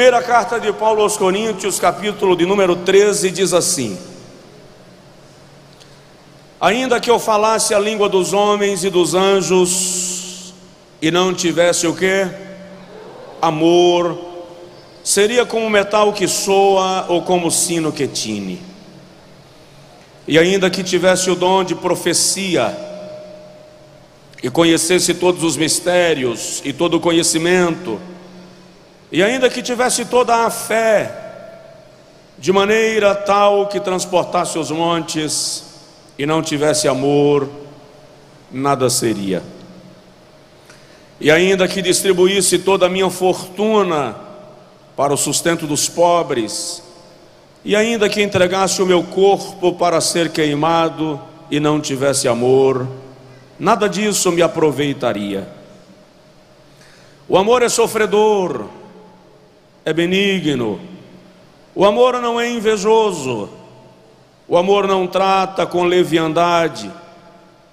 Primeira carta de Paulo aos Coríntios, capítulo de número 13, diz assim: Ainda que eu falasse a língua dos homens e dos anjos, e não tivesse o que? Amor, seria como metal que soa ou como sino que tine. E ainda que tivesse o dom de profecia, e conhecesse todos os mistérios e todo o conhecimento, e ainda que tivesse toda a fé, de maneira tal que transportasse os montes e não tivesse amor, nada seria. E ainda que distribuísse toda a minha fortuna para o sustento dos pobres, e ainda que entregasse o meu corpo para ser queimado e não tivesse amor, nada disso me aproveitaria. O amor é sofredor, é benigno. O amor não é invejoso. O amor não trata com leviandade,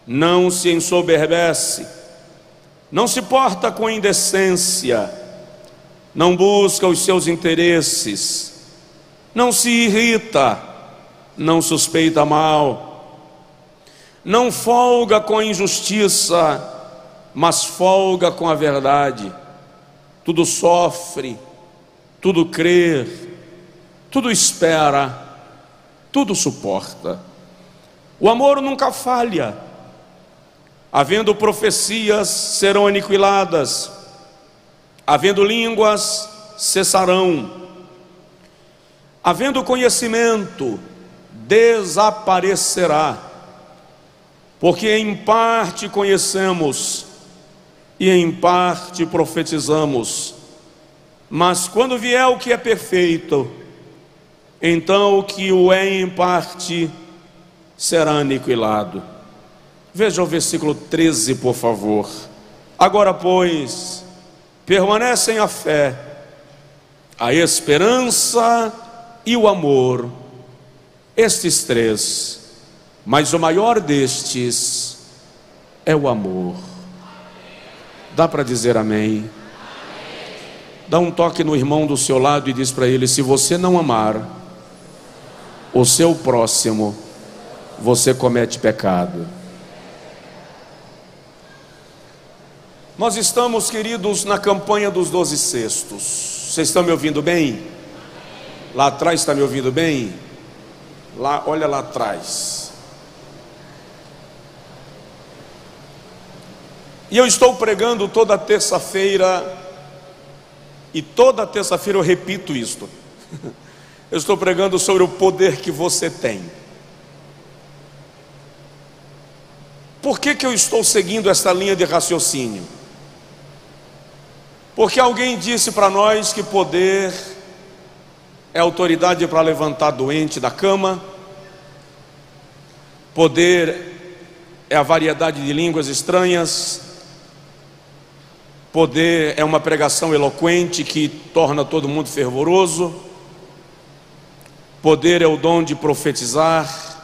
não se ensoberbece, não se porta com indecência, não busca os seus interesses, não se irrita, não suspeita mal, não folga com a injustiça, mas folga com a verdade. Tudo sofre, tudo crê, tudo espera, tudo suporta. O amor nunca falha. Havendo profecias, serão aniquiladas, havendo línguas, cessarão, havendo conhecimento, desaparecerá, porque em parte conhecemos e em parte profetizamos. Mas quando vier o que é perfeito, então o que o é em parte será aniquilado. Veja o versículo 13, por favor. Agora, pois, permanecem a fé, a esperança e o amor, estes três, mas o maior destes é o amor. Dá para dizer amém? Dá um toque no irmão do seu lado e diz para ele: se você não amar o seu próximo, você comete pecado. Nós estamos, queridos, na campanha dos doze cestos. Vocês estão me ouvindo bem? Lá atrás está me ouvindo bem? Lá, olha lá atrás. E eu estou pregando toda terça-feira e toda terça-feira eu repito isto. Eu estou pregando sobre o poder que você tem. Por que, que eu estou seguindo esta linha de raciocínio? Porque alguém disse para nós que poder é autoridade para levantar doente da cama, poder é a variedade de línguas estranhas, Poder é uma pregação eloquente que torna todo mundo fervoroso. Poder é o dom de profetizar.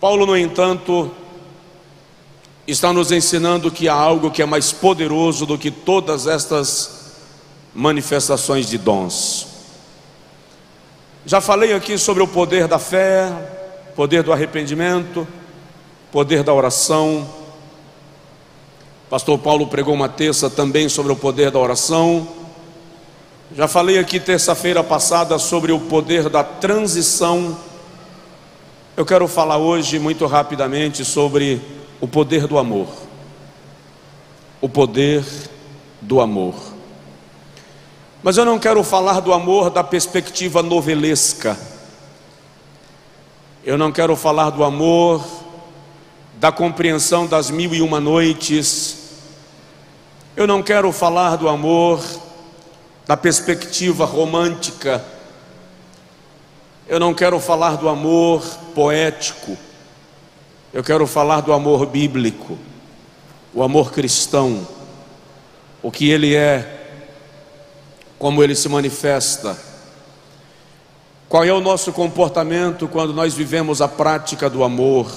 Paulo, no entanto, está nos ensinando que há algo que é mais poderoso do que todas estas manifestações de dons. Já falei aqui sobre o poder da fé, poder do arrependimento, poder da oração Pastor Paulo pregou uma terça também sobre o poder da oração. Já falei aqui terça-feira passada sobre o poder da transição. Eu quero falar hoje muito rapidamente sobre o poder do amor. O poder do amor. Mas eu não quero falar do amor da perspectiva novelesca. Eu não quero falar do amor da compreensão das mil e uma noites eu não quero falar do amor da perspectiva romântica. Eu não quero falar do amor poético. Eu quero falar do amor bíblico, o amor cristão, o que ele é, como ele se manifesta. Qual é o nosso comportamento quando nós vivemos a prática do amor?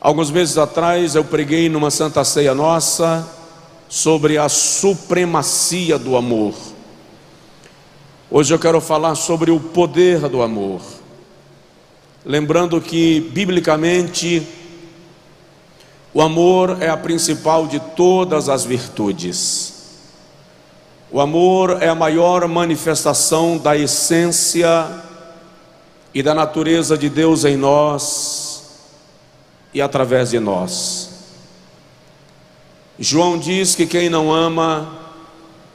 Alguns meses atrás eu preguei numa santa ceia nossa sobre a supremacia do amor. Hoje eu quero falar sobre o poder do amor. Lembrando que, biblicamente, o amor é a principal de todas as virtudes. O amor é a maior manifestação da essência e da natureza de Deus em nós e através de nós. João diz que quem não ama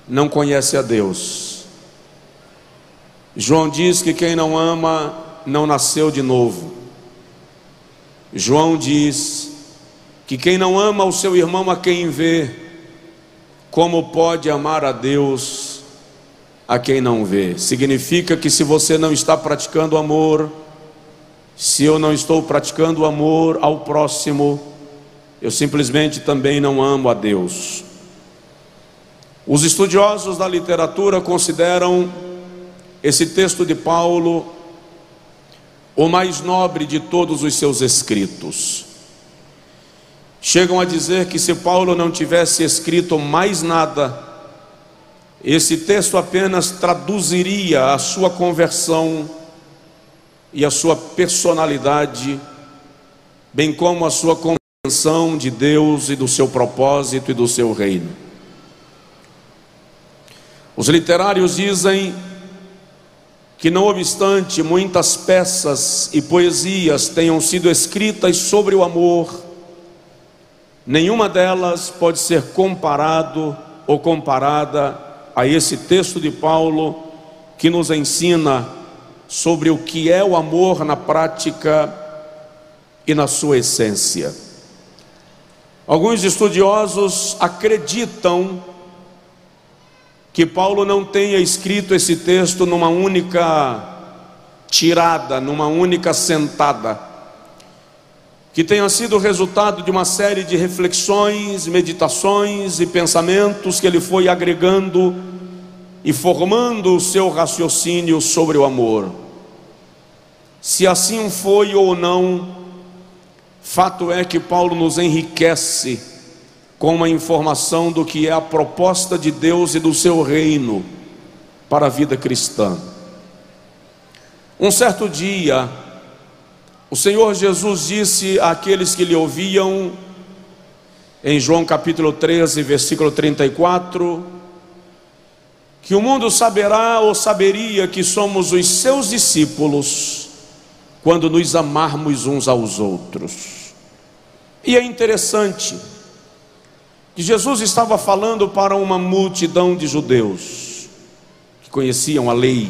não conhece a Deus. João diz que quem não ama não nasceu de novo. João diz que quem não ama o seu irmão a quem vê, como pode amar a Deus a quem não vê? Significa que se você não está praticando amor, se eu não estou praticando amor ao próximo, eu simplesmente também não amo a Deus. Os estudiosos da literatura consideram esse texto de Paulo o mais nobre de todos os seus escritos. Chegam a dizer que se Paulo não tivesse escrito mais nada, esse texto apenas traduziria a sua conversão e a sua personalidade, bem como a sua compreensão de Deus e do seu propósito e do seu reino. Os literários dizem que, não obstante muitas peças e poesias tenham sido escritas sobre o amor, nenhuma delas pode ser comparado ou comparada a esse texto de Paulo que nos ensina sobre o que é o amor na prática e na sua essência. Alguns estudiosos acreditam que Paulo não tenha escrito esse texto numa única tirada, numa única sentada, que tenha sido resultado de uma série de reflexões, meditações e pensamentos que ele foi agregando e formando o seu raciocínio sobre o amor. Se assim foi ou não, Fato é que Paulo nos enriquece com uma informação do que é a proposta de Deus e do seu reino para a vida cristã. Um certo dia, o Senhor Jesus disse àqueles que lhe ouviam, em João capítulo 13, versículo 34, que o mundo saberá ou saberia que somos os seus discípulos quando nos amarmos uns aos outros. E é interessante que Jesus estava falando para uma multidão de judeus que conheciam a lei.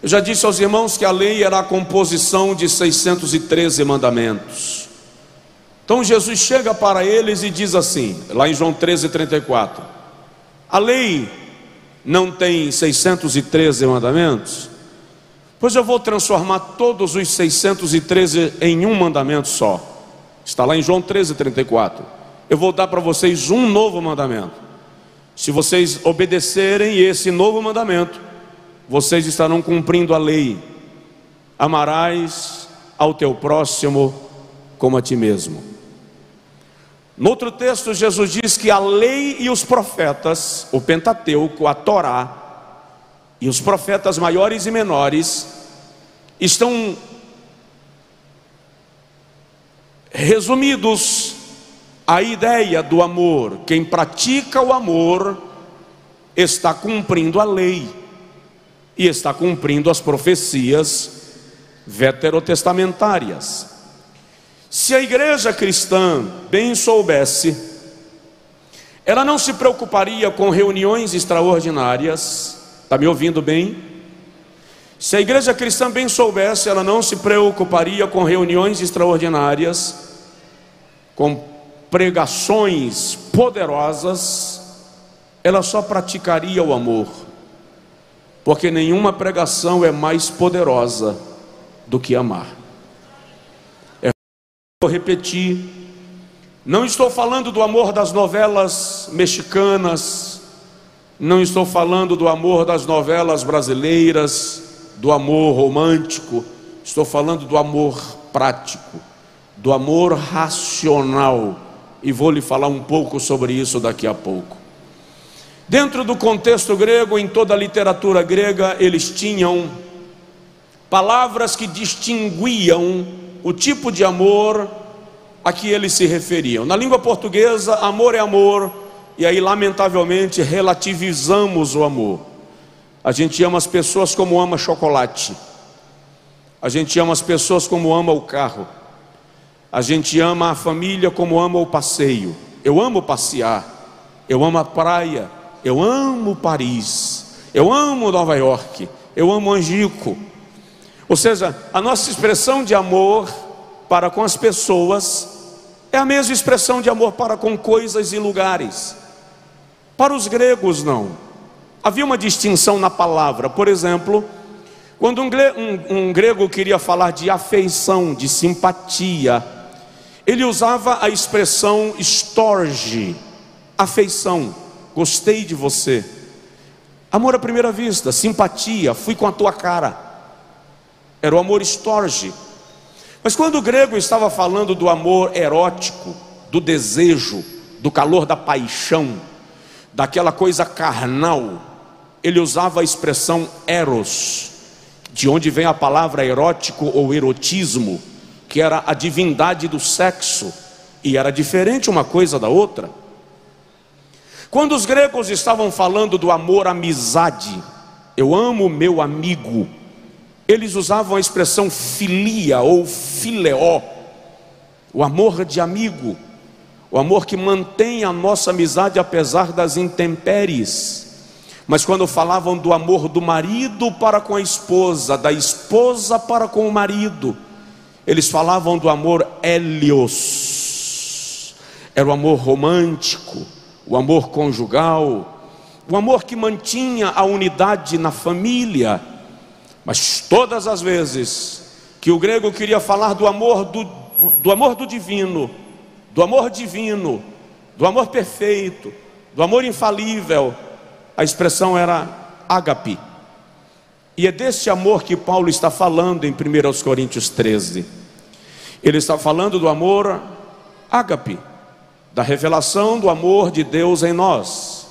Eu já disse aos irmãos que a lei era a composição de 613 mandamentos. Então Jesus chega para eles e diz assim, lá em João 13, 34: A lei não tem 613 mandamentos? Pois eu vou transformar todos os 613 em um mandamento só. Está lá em João 13, 34. Eu vou dar para vocês um novo mandamento. Se vocês obedecerem esse novo mandamento, vocês estarão cumprindo a lei. Amarás ao teu próximo como a ti mesmo. No outro texto, Jesus diz que a lei e os profetas, o Pentateuco, a Torá, e os profetas maiores e menores, estão Resumidos, a ideia do amor, quem pratica o amor está cumprindo a lei e está cumprindo as profecias veterotestamentárias. Se a igreja cristã bem soubesse, ela não se preocuparia com reuniões extraordinárias, está me ouvindo bem? Se a igreja cristã bem soubesse, ela não se preocuparia com reuniões extraordinárias, com pregações poderosas, ela só praticaria o amor, porque nenhuma pregação é mais poderosa do que amar. É, vou repetir, não estou falando do amor das novelas mexicanas, não estou falando do amor das novelas brasileiras, do amor romântico, estou falando do amor prático do amor racional e vou lhe falar um pouco sobre isso daqui a pouco. Dentro do contexto grego, em toda a literatura grega, eles tinham palavras que distinguiam o tipo de amor a que eles se referiam. Na língua portuguesa, amor é amor, e aí, lamentavelmente, relativizamos o amor. A gente ama as pessoas como ama chocolate, a gente ama as pessoas como ama o carro, a gente ama a família como ama o passeio. Eu amo passear, eu amo a praia, eu amo Paris, eu amo Nova York, eu amo Angico. Ou seja, a nossa expressão de amor para com as pessoas é a mesma expressão de amor para com coisas e lugares. Para os gregos, não. Havia uma distinção na palavra. Por exemplo, quando um, um, um grego queria falar de afeição, de simpatia, ele usava a expressão storge, afeição, gostei de você. Amor à primeira vista, simpatia, fui com a tua cara. Era o amor storge. Mas quando o grego estava falando do amor erótico, do desejo, do calor da paixão, daquela coisa carnal, ele usava a expressão eros, de onde vem a palavra erótico ou erotismo que era a divindade do sexo, e era diferente uma coisa da outra. Quando os gregos estavam falando do amor amizade, eu amo meu amigo, eles usavam a expressão filia ou fileó, o amor de amigo, o amor que mantém a nossa amizade apesar das intempéries. Mas quando falavam do amor do marido para com a esposa, da esposa para com o marido, eles falavam do amor helios, era o amor romântico, o amor conjugal, o amor que mantinha a unidade na família. Mas todas as vezes que o grego queria falar do amor do, do amor do divino, do amor divino, do amor perfeito, do amor infalível, a expressão era ágape. E é desse amor que Paulo está falando em 1 Coríntios 13. Ele está falando do amor ágape, da revelação do amor de Deus em nós,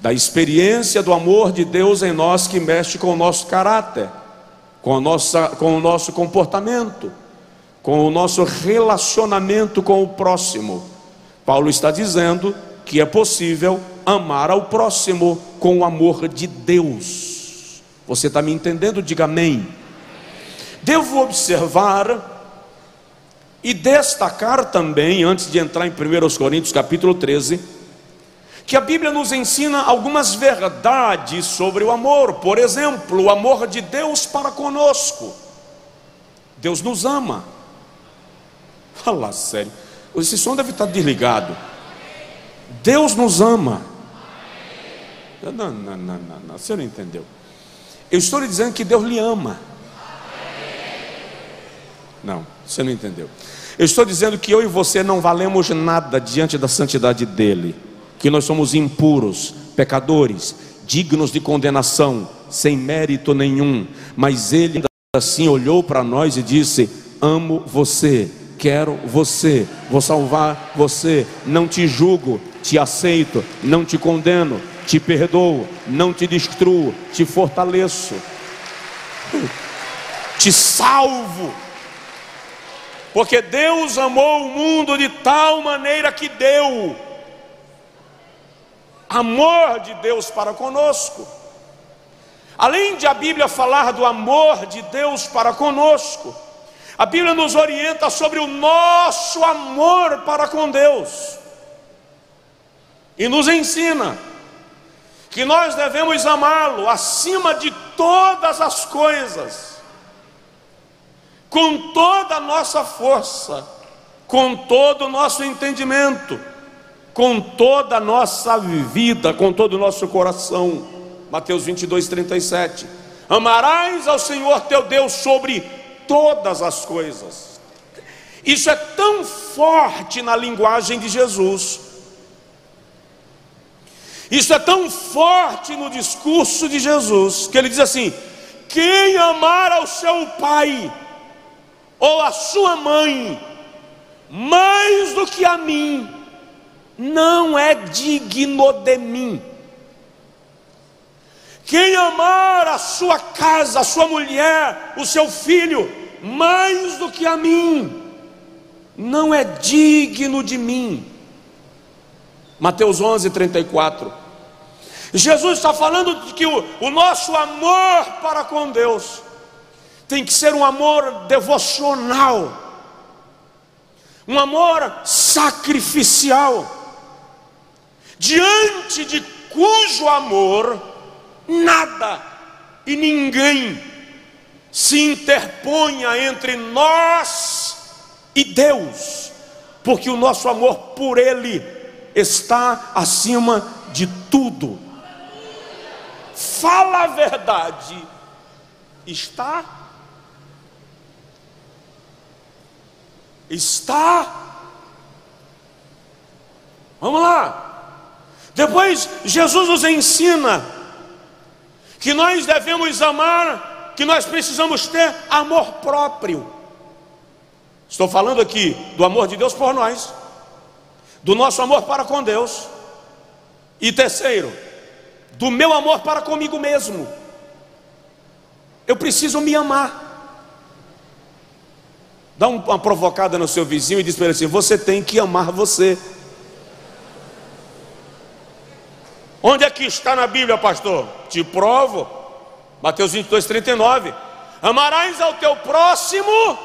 da experiência do amor de Deus em nós que mexe com o nosso caráter, com, nossa, com o nosso comportamento, com o nosso relacionamento com o próximo. Paulo está dizendo que é possível amar ao próximo com o amor de Deus. Você está me entendendo? Diga amém. Devo observar e destacar também, antes de entrar em 1 Coríntios capítulo 13, que a Bíblia nos ensina algumas verdades sobre o amor. Por exemplo, o amor de Deus para conosco. Deus nos ama. Fala sério. Esse som deve estar desligado. Deus nos ama. Não, não, não, não, não, você não entendeu. Eu estou lhe dizendo que Deus lhe ama. Não, você não entendeu. Eu estou dizendo que eu e você não valemos nada diante da santidade dele, que nós somos impuros, pecadores, dignos de condenação, sem mérito nenhum, mas ele assim olhou para nós e disse: Amo você, quero você, vou salvar você, não te julgo, te aceito, não te condeno, te perdoo, não te destruo, te fortaleço, te salvo. Porque Deus amou o mundo de tal maneira que deu amor de Deus para conosco. Além de a Bíblia falar do amor de Deus para conosco, a Bíblia nos orienta sobre o nosso amor para com Deus e nos ensina que nós devemos amá-lo acima de todas as coisas com toda a nossa força, com todo o nosso entendimento, com toda a nossa vida, com todo o nosso coração. Mateus 22, 37. Amarás ao Senhor teu Deus sobre todas as coisas. Isso é tão forte na linguagem de Jesus. Isso é tão forte no discurso de Jesus, que ele diz assim: quem amar ao seu pai, ou a sua mãe, mais do que a mim, não é digno de mim. Quem amar a sua casa, a sua mulher, o seu filho, mais do que a mim, não é digno de mim. Mateus 11, 34. Jesus está falando de que o, o nosso amor para com Deus tem que ser um amor devocional, um amor sacrificial, diante de cujo amor nada e ninguém se interponha entre nós e Deus, porque o nosso amor por Ele está acima de tudo. Fala a verdade, está? Está? Vamos lá. Depois, Jesus nos ensina que nós devemos amar, que nós precisamos ter amor próprio. Estou falando aqui do amor de Deus por nós, do nosso amor para com Deus, e terceiro, do meu amor para comigo mesmo. Eu preciso me amar. Dá uma provocada no seu vizinho e diz para ele assim: Você tem que amar você. Onde é que está na Bíblia, pastor? Te provo. Mateus 22, 39. Amarás ao teu próximo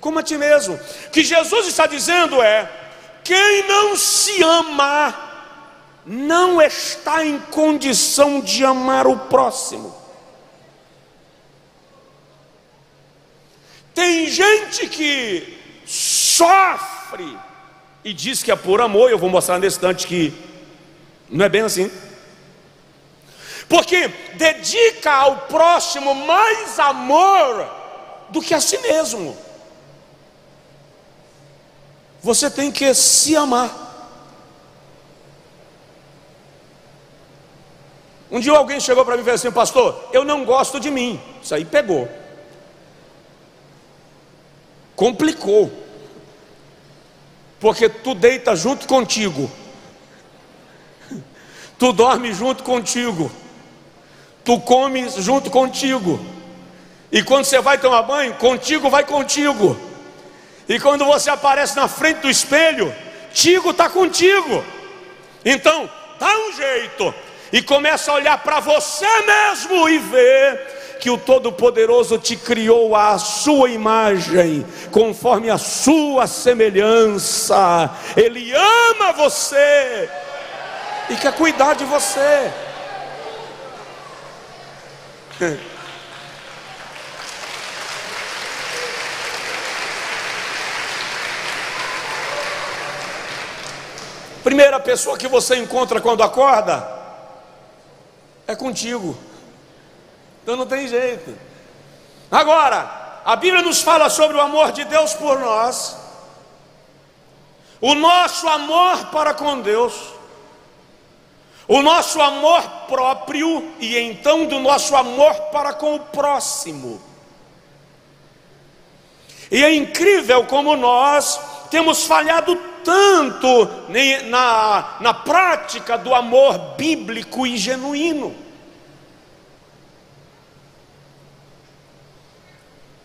como a ti mesmo. O que Jesus está dizendo é: quem não se ama, não está em condição de amar o próximo. Tem gente que sofre e diz que é por amor, eu vou mostrar nesse instante que não é bem assim. Porque dedica ao próximo mais amor do que a si mesmo. Você tem que se amar. Um dia alguém chegou para mim e falou assim: Pastor, eu não gosto de mim. Isso aí pegou. Complicou. Porque tu deita junto contigo tu dorme junto contigo, tu comes junto contigo, e quando você vai tomar banho, contigo vai contigo, e quando você aparece na frente do espelho, Tigo está contigo. Então, dá um jeito e começa a olhar para você mesmo e ver que o Todo-Poderoso te criou à sua imagem, conforme a sua semelhança. Ele ama você e quer cuidar de você. Primeira pessoa que você encontra quando acorda é contigo. Então não tem jeito. Agora, a Bíblia nos fala sobre o amor de Deus por nós, o nosso amor para com Deus o nosso amor próprio e então do nosso amor para com o próximo. E é incrível como nós temos falhado tanto na, na prática do amor bíblico e genuíno.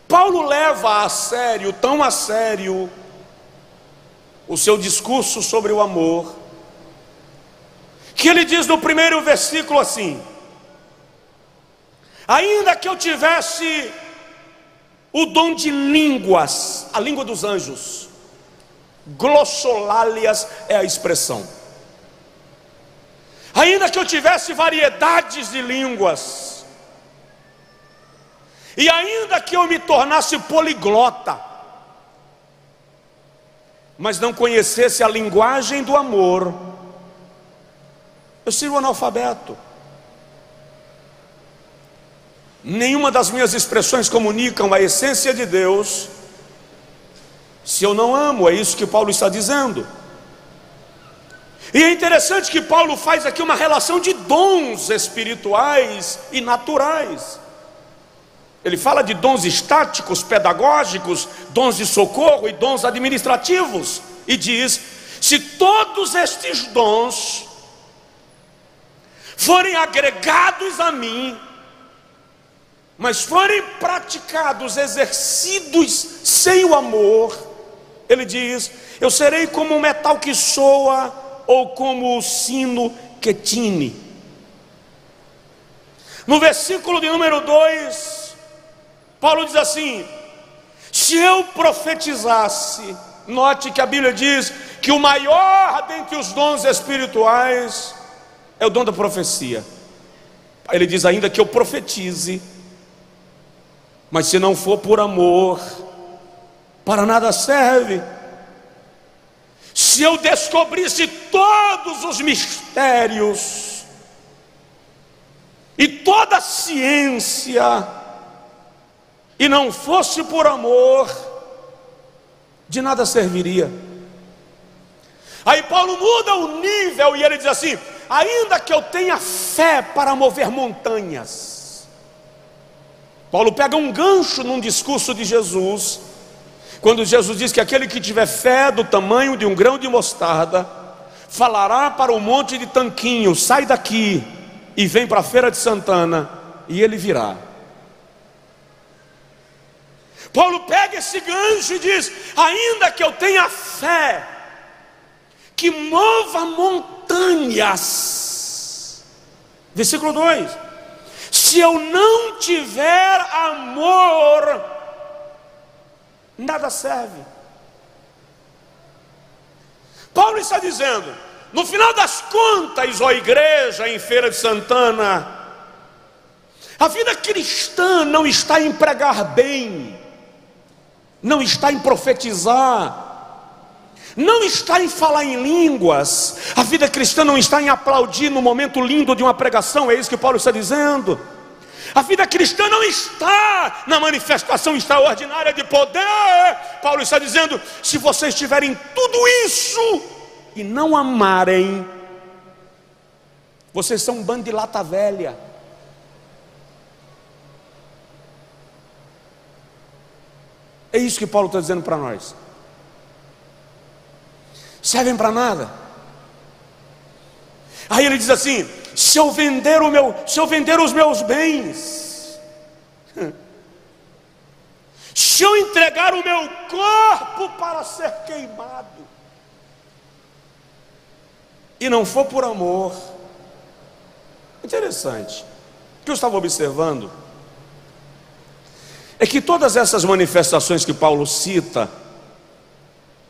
Paulo leva a sério, tão a sério, o seu discurso sobre o amor que ele diz no primeiro versículo assim: Ainda que eu tivesse o dom de línguas, a língua dos anjos, glossolálias é a expressão. Ainda que eu tivesse variedades de línguas, e ainda que eu me tornasse poliglota, mas não conhecesse a linguagem do amor, eu sirvo analfabeto. Nenhuma das minhas expressões comunicam a essência de Deus se eu não amo, é isso que Paulo está dizendo. E é interessante que Paulo faz aqui uma relação de dons espirituais e naturais. Ele fala de dons estáticos, pedagógicos, dons de socorro e dons administrativos, e diz se todos estes dons forem agregados a mim, mas forem praticados, exercidos sem o amor, ele diz: Eu serei como um metal que soa, ou como o sino que tine. No versículo de número 2, Paulo diz assim: Se eu profetizasse, note que a Bíblia diz que o maior dentre os dons espirituais é o dom da profecia. Ele diz ainda que eu profetize, mas se não for por amor, para nada serve. Se eu descobrisse todos os mistérios e toda a ciência, e não fosse por amor, de nada serviria. Aí Paulo muda o nível e ele diz assim: ainda que eu tenha fé para mover montanhas. Paulo pega um gancho num discurso de Jesus, quando Jesus diz que aquele que tiver fé do tamanho de um grão de mostarda, falará para o monte de Tanquinho: sai daqui e vem para a feira de Santana, e ele virá. Paulo pega esse gancho e diz: ainda que eu tenha fé, que mova montanhas. Versículo 2: Se eu não tiver amor, nada serve. Paulo está dizendo, no final das contas, ó igreja em Feira de Santana, a vida cristã não está em pregar bem, não está em profetizar, não está em falar em línguas, a vida cristã não está em aplaudir no momento lindo de uma pregação, é isso que Paulo está dizendo. A vida cristã não está na manifestação extraordinária de poder. Paulo está dizendo: se vocês tiverem tudo isso e não amarem, vocês são um bando de lata velha. É isso que Paulo está dizendo para nós servem para nada. Aí ele diz assim: se eu vender o meu, se eu vender os meus bens, se eu entregar o meu corpo para ser queimado, e não for por amor, interessante, o que eu estava observando é que todas essas manifestações que Paulo cita,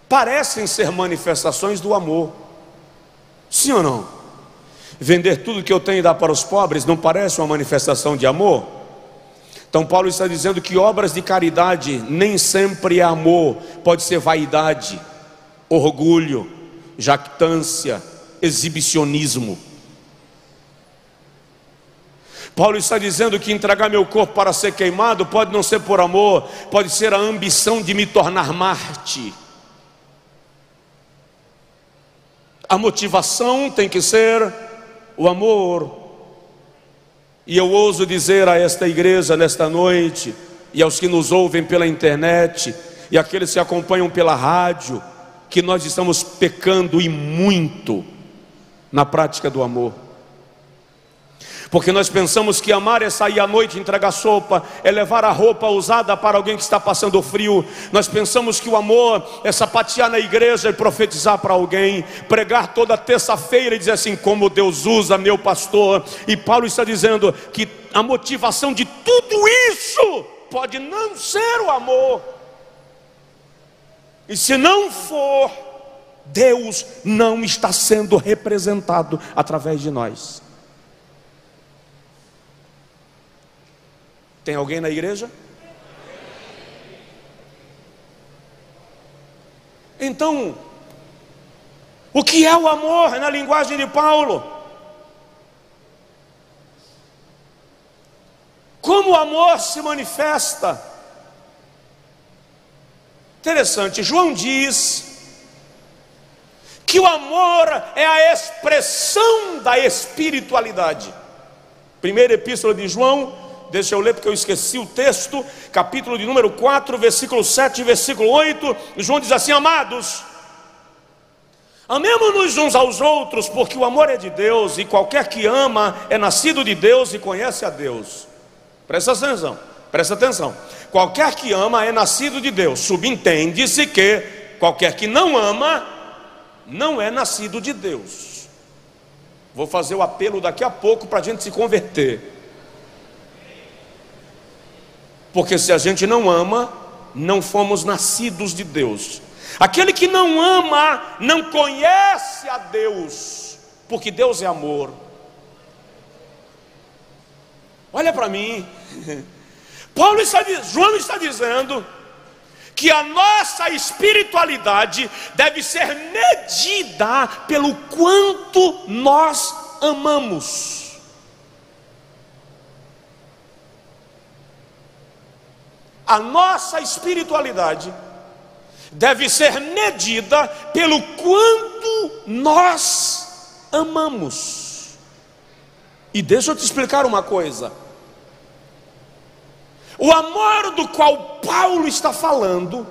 parecem ser manifestações do amor. Sim ou não? Vender tudo que eu tenho e dar para os pobres não parece uma manifestação de amor? Então, Paulo está dizendo que obras de caridade nem sempre é amor, pode ser vaidade, orgulho, jactância, exibicionismo. Paulo está dizendo que entregar meu corpo para ser queimado pode não ser por amor, pode ser a ambição de me tornar Marte. A motivação tem que ser o amor. E eu ouso dizer a esta igreja nesta noite, e aos que nos ouvem pela internet, e aqueles que acompanham pela rádio, que nós estamos pecando e muito na prática do amor. Porque nós pensamos que amar é sair à noite, entregar sopa, é levar a roupa usada para alguém que está passando frio. Nós pensamos que o amor é sapatear na igreja e profetizar para alguém, pregar toda terça-feira e dizer assim: como Deus usa meu pastor. E Paulo está dizendo que a motivação de tudo isso pode não ser o amor. E se não for, Deus não está sendo representado através de nós. Tem alguém na igreja? Então, o que é o amor na linguagem de Paulo? Como o amor se manifesta? Interessante, João diz que o amor é a expressão da espiritualidade. Primeira epístola de João, deixa eu ler porque eu esqueci o texto, capítulo de número 4, versículo 7 e versículo 8. João diz assim: Amados, Amemos-nos uns aos outros, porque o amor é de Deus, e qualquer que ama é nascido de Deus e conhece a Deus. Presta atenção, presta atenção. Qualquer que ama é nascido de Deus. Subentende-se que qualquer que não ama não é nascido de Deus. Vou fazer o apelo daqui a pouco para a gente se converter. Porque se a gente não ama, não fomos nascidos de Deus. Aquele que não ama, não conhece a Deus, porque Deus é amor. Olha para mim. Paulo está, João está dizendo que a nossa espiritualidade deve ser medida pelo quanto nós amamos. A nossa espiritualidade deve ser medida pelo quanto nós amamos. E deixa eu te explicar uma coisa. O amor do qual Paulo está falando,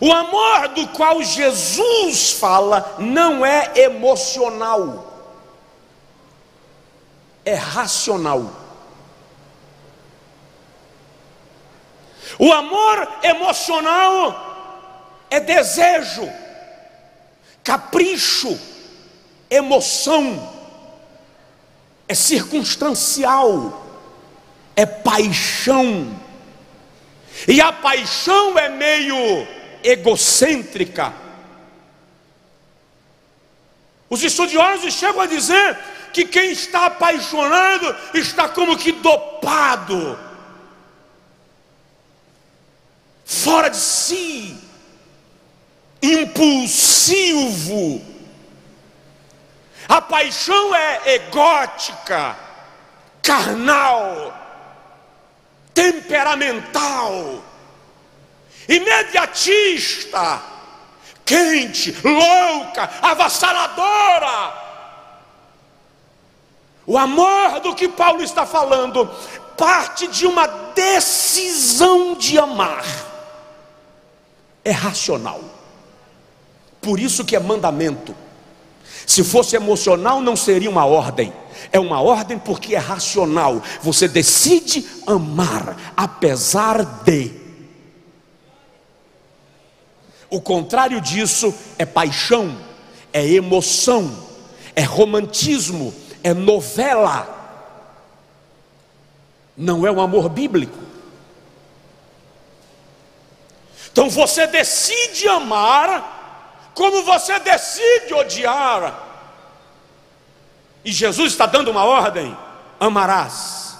o amor do qual Jesus fala, não é emocional, é racional. O amor emocional é desejo, capricho, emoção, é circunstancial, é paixão. E a paixão é meio egocêntrica. Os estudiosos chegam a dizer que quem está apaixonado está como que dopado fora de si, impulsivo. A paixão é egótica, carnal, temperamental, imediatista, quente, louca, avassaladora. O amor do que Paulo está falando parte de uma decisão de amar é racional. Por isso que é mandamento. Se fosse emocional, não seria uma ordem. É uma ordem porque é racional. Você decide amar, apesar de. O contrário disso é paixão, é emoção, é romantismo, é novela. Não é um amor bíblico. Então você decide amar, como você decide odiar. E Jesus está dando uma ordem: amarás.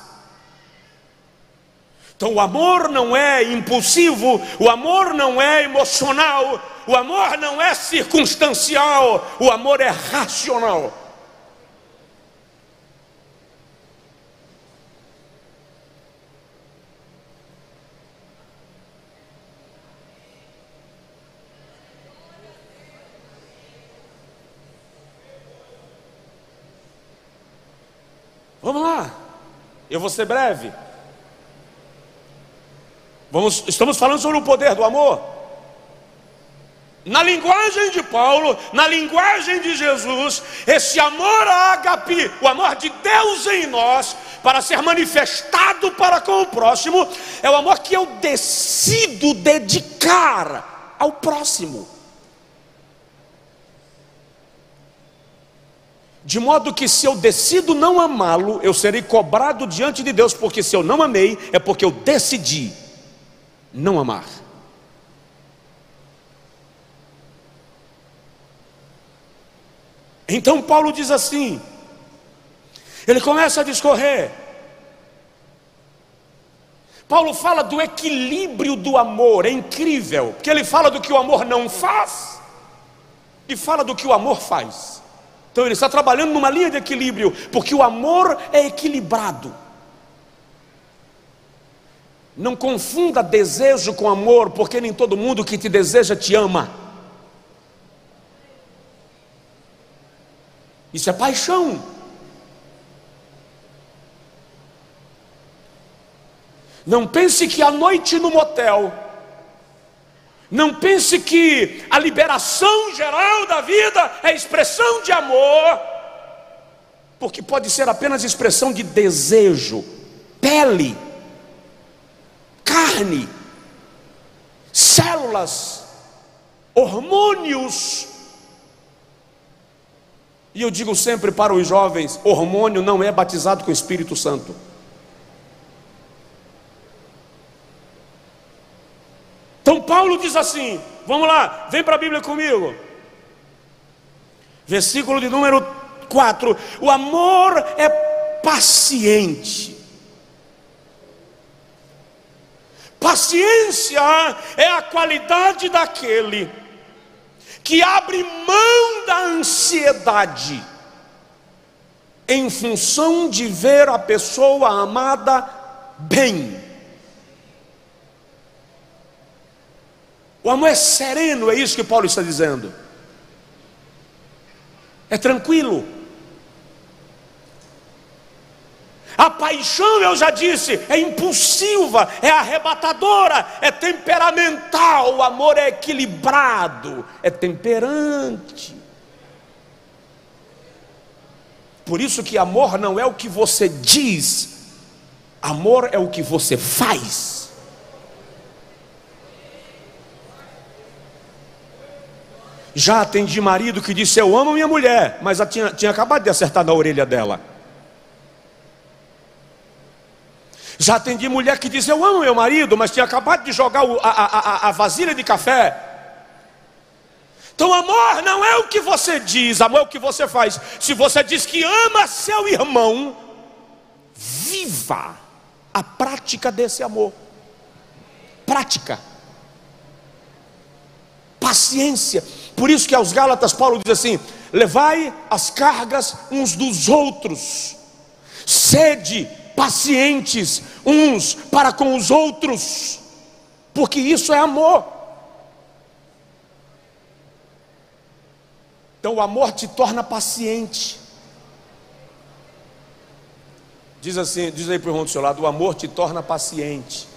Então o amor não é impulsivo, o amor não é emocional, o amor não é circunstancial, o amor é racional. Vamos lá, eu vou ser breve. Vamos, estamos falando sobre o poder do amor. Na linguagem de Paulo, na linguagem de Jesus, esse amor ágape, o amor de Deus em nós, para ser manifestado para com o próximo, é o amor que eu decido dedicar ao próximo. De modo que se eu decido não amá-lo, eu serei cobrado diante de Deus, porque se eu não amei, é porque eu decidi não amar. Então Paulo diz assim, ele começa a discorrer. Paulo fala do equilíbrio do amor, é incrível, porque ele fala do que o amor não faz e fala do que o amor faz. Então ele está trabalhando numa linha de equilíbrio, porque o amor é equilibrado. Não confunda desejo com amor, porque nem todo mundo que te deseja te ama. Isso é paixão. Não pense que a noite no motel Não pense que a liberação geral da vida é expressão de amor, porque pode ser apenas expressão de desejo, pele, carne, células, hormônios. E eu digo sempre para os jovens: hormônio não é batizado com o Espírito Santo. Então Paulo diz assim: vamos lá, vem para a Bíblia comigo. Versículo de número 4: O amor é paciente. Paciência é a qualidade daquele que abre mão da ansiedade em função de ver a pessoa amada bem. O amor é sereno, é isso que Paulo está dizendo. É tranquilo. A paixão, eu já disse, é impulsiva, é arrebatadora, é temperamental. O amor é equilibrado, é temperante. Por isso que amor não é o que você diz, amor é o que você faz. Já atendi marido que disse: Eu amo minha mulher, mas tinha, tinha acabado de acertar na orelha dela. Já atendi mulher que disse: Eu amo meu marido, mas tinha acabado de jogar a, a, a vasilha de café. Então, amor não é o que você diz, amor é o que você faz. Se você diz que ama seu irmão, viva a prática desse amor. Prática. Paciência. Por isso que aos Gálatas Paulo diz assim: levai as cargas uns dos outros, sede pacientes uns para com os outros, porque isso é amor. Então o amor te torna paciente. Diz assim, diz aí para o irmão do seu lado, o amor te torna paciente.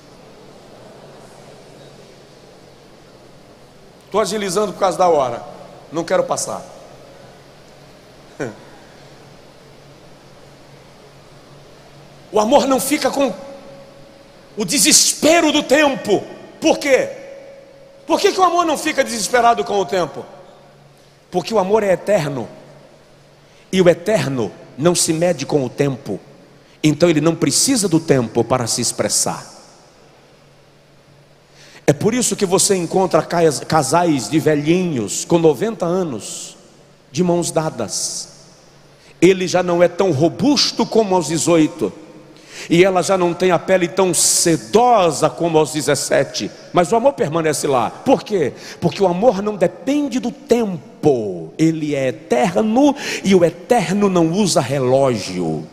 Estou agilizando por causa da hora. Não quero passar. O amor não fica com o desespero do tempo. Por quê? Por que, que o amor não fica desesperado com o tempo? Porque o amor é eterno. E o eterno não se mede com o tempo. Então ele não precisa do tempo para se expressar. É por isso que você encontra casais de velhinhos com 90 anos, de mãos dadas. Ele já não é tão robusto como aos 18, e ela já não tem a pele tão sedosa como aos 17, mas o amor permanece lá. Por quê? Porque o amor não depende do tempo, ele é eterno e o eterno não usa relógio.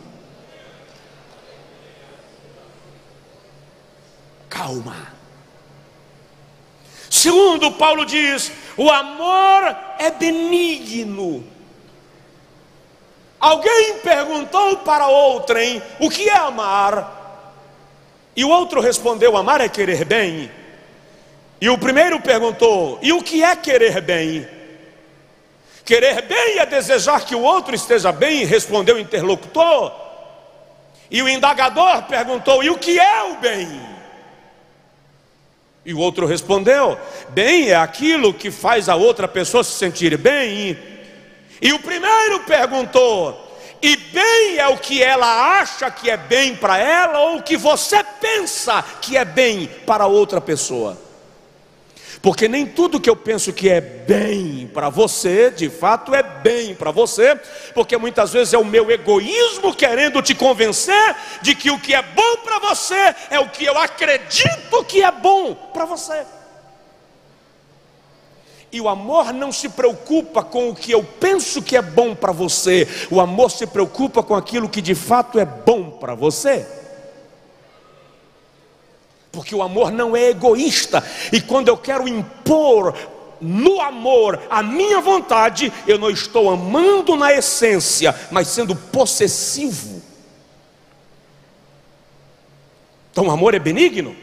Calma. Segundo, Paulo diz: o amor é benigno. Alguém perguntou para outrem o que é amar, e o outro respondeu: amar é querer bem. E o primeiro perguntou: e o que é querer bem? Querer bem é desejar que o outro esteja bem, respondeu o interlocutor. E o indagador perguntou: e o que é o bem? E o outro respondeu: Bem, é aquilo que faz a outra pessoa se sentir bem. E o primeiro perguntou: E bem é o que ela acha que é bem para ela ou o que você pensa que é bem para outra pessoa? Porque nem tudo que eu penso que é bem para você, de fato é bem para você, porque muitas vezes é o meu egoísmo querendo te convencer de que o que é bom para você é o que eu acredito que é bom para você. E o amor não se preocupa com o que eu penso que é bom para você, o amor se preocupa com aquilo que de fato é bom para você. Porque o amor não é egoísta, e quando eu quero impor no amor a minha vontade, eu não estou amando na essência, mas sendo possessivo. Então o amor é benigno.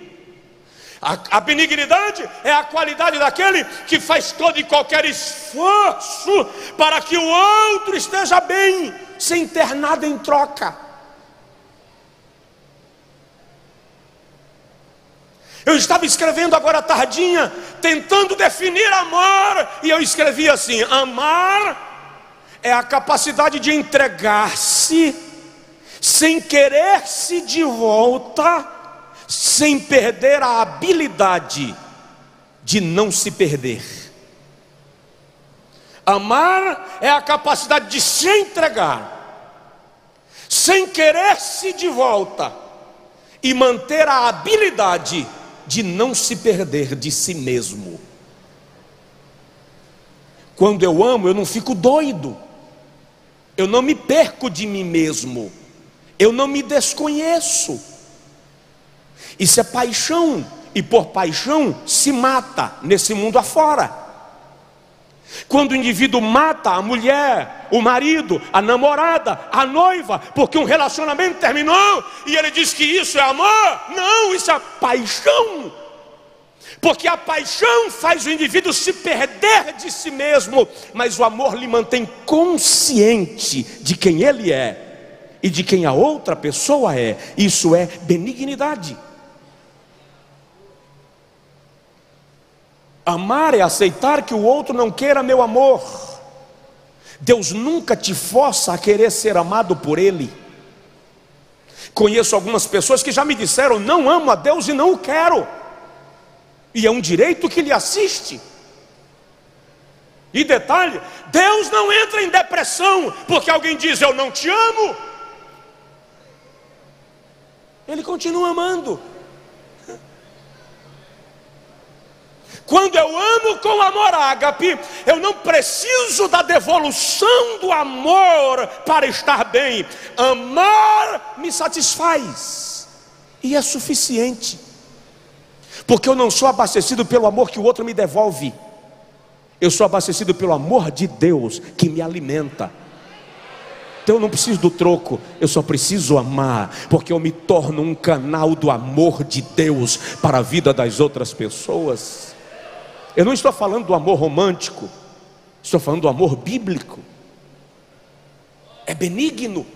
A, a, benignidade é a qualidade daquele que faz todo e qualquer esforço para que o outro esteja bem, sem ter nada em troca. Eu estava escrevendo agora tardinha, tentando definir amor, e eu escrevi assim: amar é a capacidade de entregar-se sem querer-se de volta, sem perder a habilidade de não se perder. Amar é a capacidade de se entregar, sem querer-se de volta, e manter a habilidade de não se perder de si mesmo. Quando eu amo, eu não fico doido, eu não me perco de mim mesmo, eu não me desconheço. Isso é paixão, e por paixão se mata nesse mundo afora. Quando o indivíduo mata a mulher, o marido, a namorada, a noiva, porque um relacionamento terminou e ele diz que isso é amor, não, isso é paixão. Porque a paixão faz o indivíduo se perder de si mesmo, mas o amor lhe mantém consciente de quem ele é e de quem a outra pessoa é. Isso é benignidade. Amar é aceitar que o outro não queira meu amor. Deus nunca te força a querer ser amado por Ele. Conheço algumas pessoas que já me disseram: não amo a Deus e não o quero, e é um direito que lhe assiste. E detalhe: Deus não entra em depressão porque alguém diz eu não te amo. Ele continua amando. Quando eu amo com amor ágape, eu não preciso da devolução do amor para estar bem. Amar me satisfaz e é suficiente. Porque eu não sou abastecido pelo amor que o outro me devolve. Eu sou abastecido pelo amor de Deus que me alimenta. Então eu não preciso do troco, eu só preciso amar, porque eu me torno um canal do amor de Deus para a vida das outras pessoas. Eu não estou falando do amor romântico, estou falando do amor bíblico. É benigno.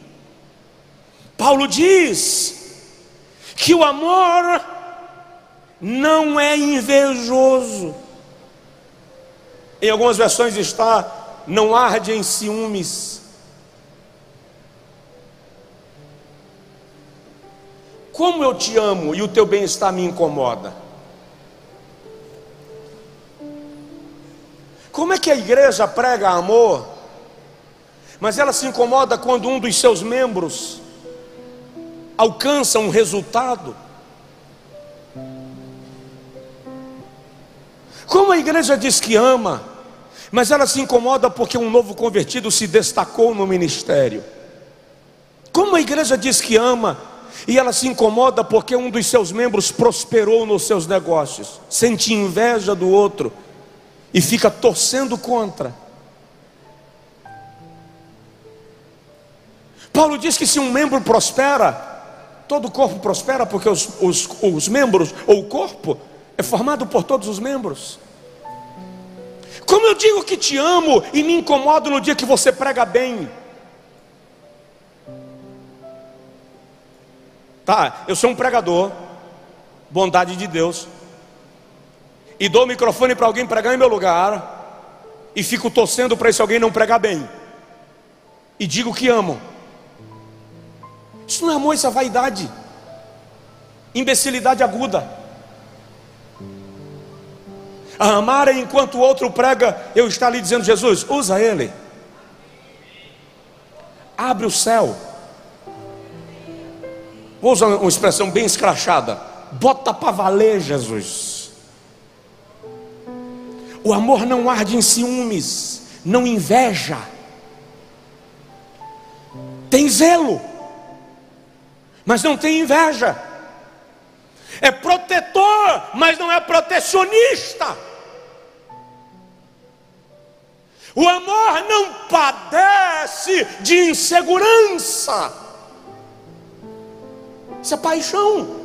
Paulo diz que o amor não é invejoso. Em algumas versões está não arde em ciúmes. Como eu te amo e o teu bem-estar me incomoda. Como é que a igreja prega amor, mas ela se incomoda quando um dos seus membros alcança um resultado? Como a igreja diz que ama, mas ela se incomoda porque um novo convertido se destacou no ministério? Como a igreja diz que ama, e ela se incomoda porque um dos seus membros prosperou nos seus negócios, sente inveja do outro, e fica torcendo contra. Paulo diz que se um membro prospera, todo o corpo prospera, porque os, os, os membros, ou o corpo, é formado por todos os membros. Como eu digo que te amo e me incomodo no dia que você prega bem? Tá, eu sou um pregador, bondade de Deus, e dou o microfone para alguém pregar em meu lugar, e fico torcendo para esse alguém não pregar bem, e digo que amo. Isso não é amor, isso é vaidade, imbecilidade aguda. A amar é enquanto o outro prega, eu estar ali dizendo: Jesus, usa ele, abre o céu. Vou usar uma expressão bem escrachada: bota para valer, Jesus. O amor não arde em ciúmes, não inveja, tem zelo, mas não tem inveja, é protetor, mas não é protecionista. O amor não padece de insegurança, isso é paixão.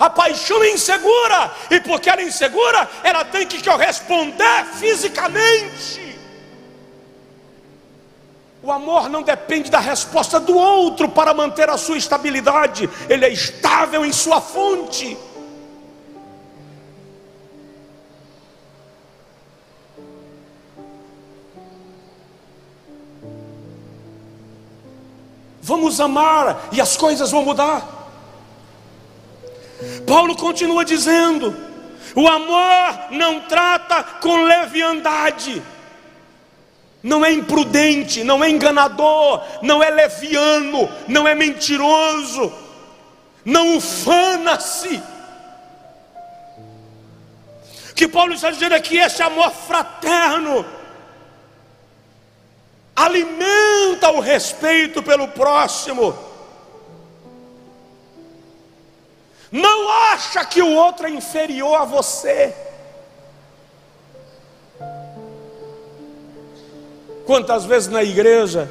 A paixão é insegura, e porque ela é insegura, ela tem que corresponder fisicamente. O amor não depende da resposta do outro para manter a sua estabilidade, ele é estável em sua fonte. Vamos amar e as coisas vão mudar. Paulo continua dizendo: o amor não trata com leviandade, não é imprudente, não é enganador, não é leviano, não é mentiroso, não ufana-se. O que Paulo está dizendo aqui é esse amor fraterno alimenta o respeito pelo próximo Não acha que o outro é inferior a você. Quantas vezes na igreja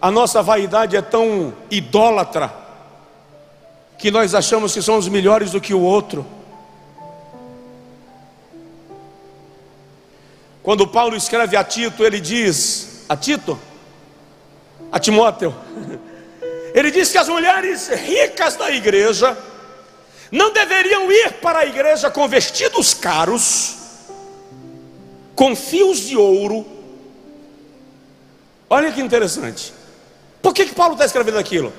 a nossa vaidade é tão idólatra que nós achamos que somos melhores do que o outro. Quando Paulo escreve a Tito, ele diz: A Tito, a Timóteo, Ele diz que as mulheres ricas da igreja não deveriam ir para a igreja com vestidos caros, com fios de ouro. Olha que interessante. Por que, que Paulo está escrevendo aquilo?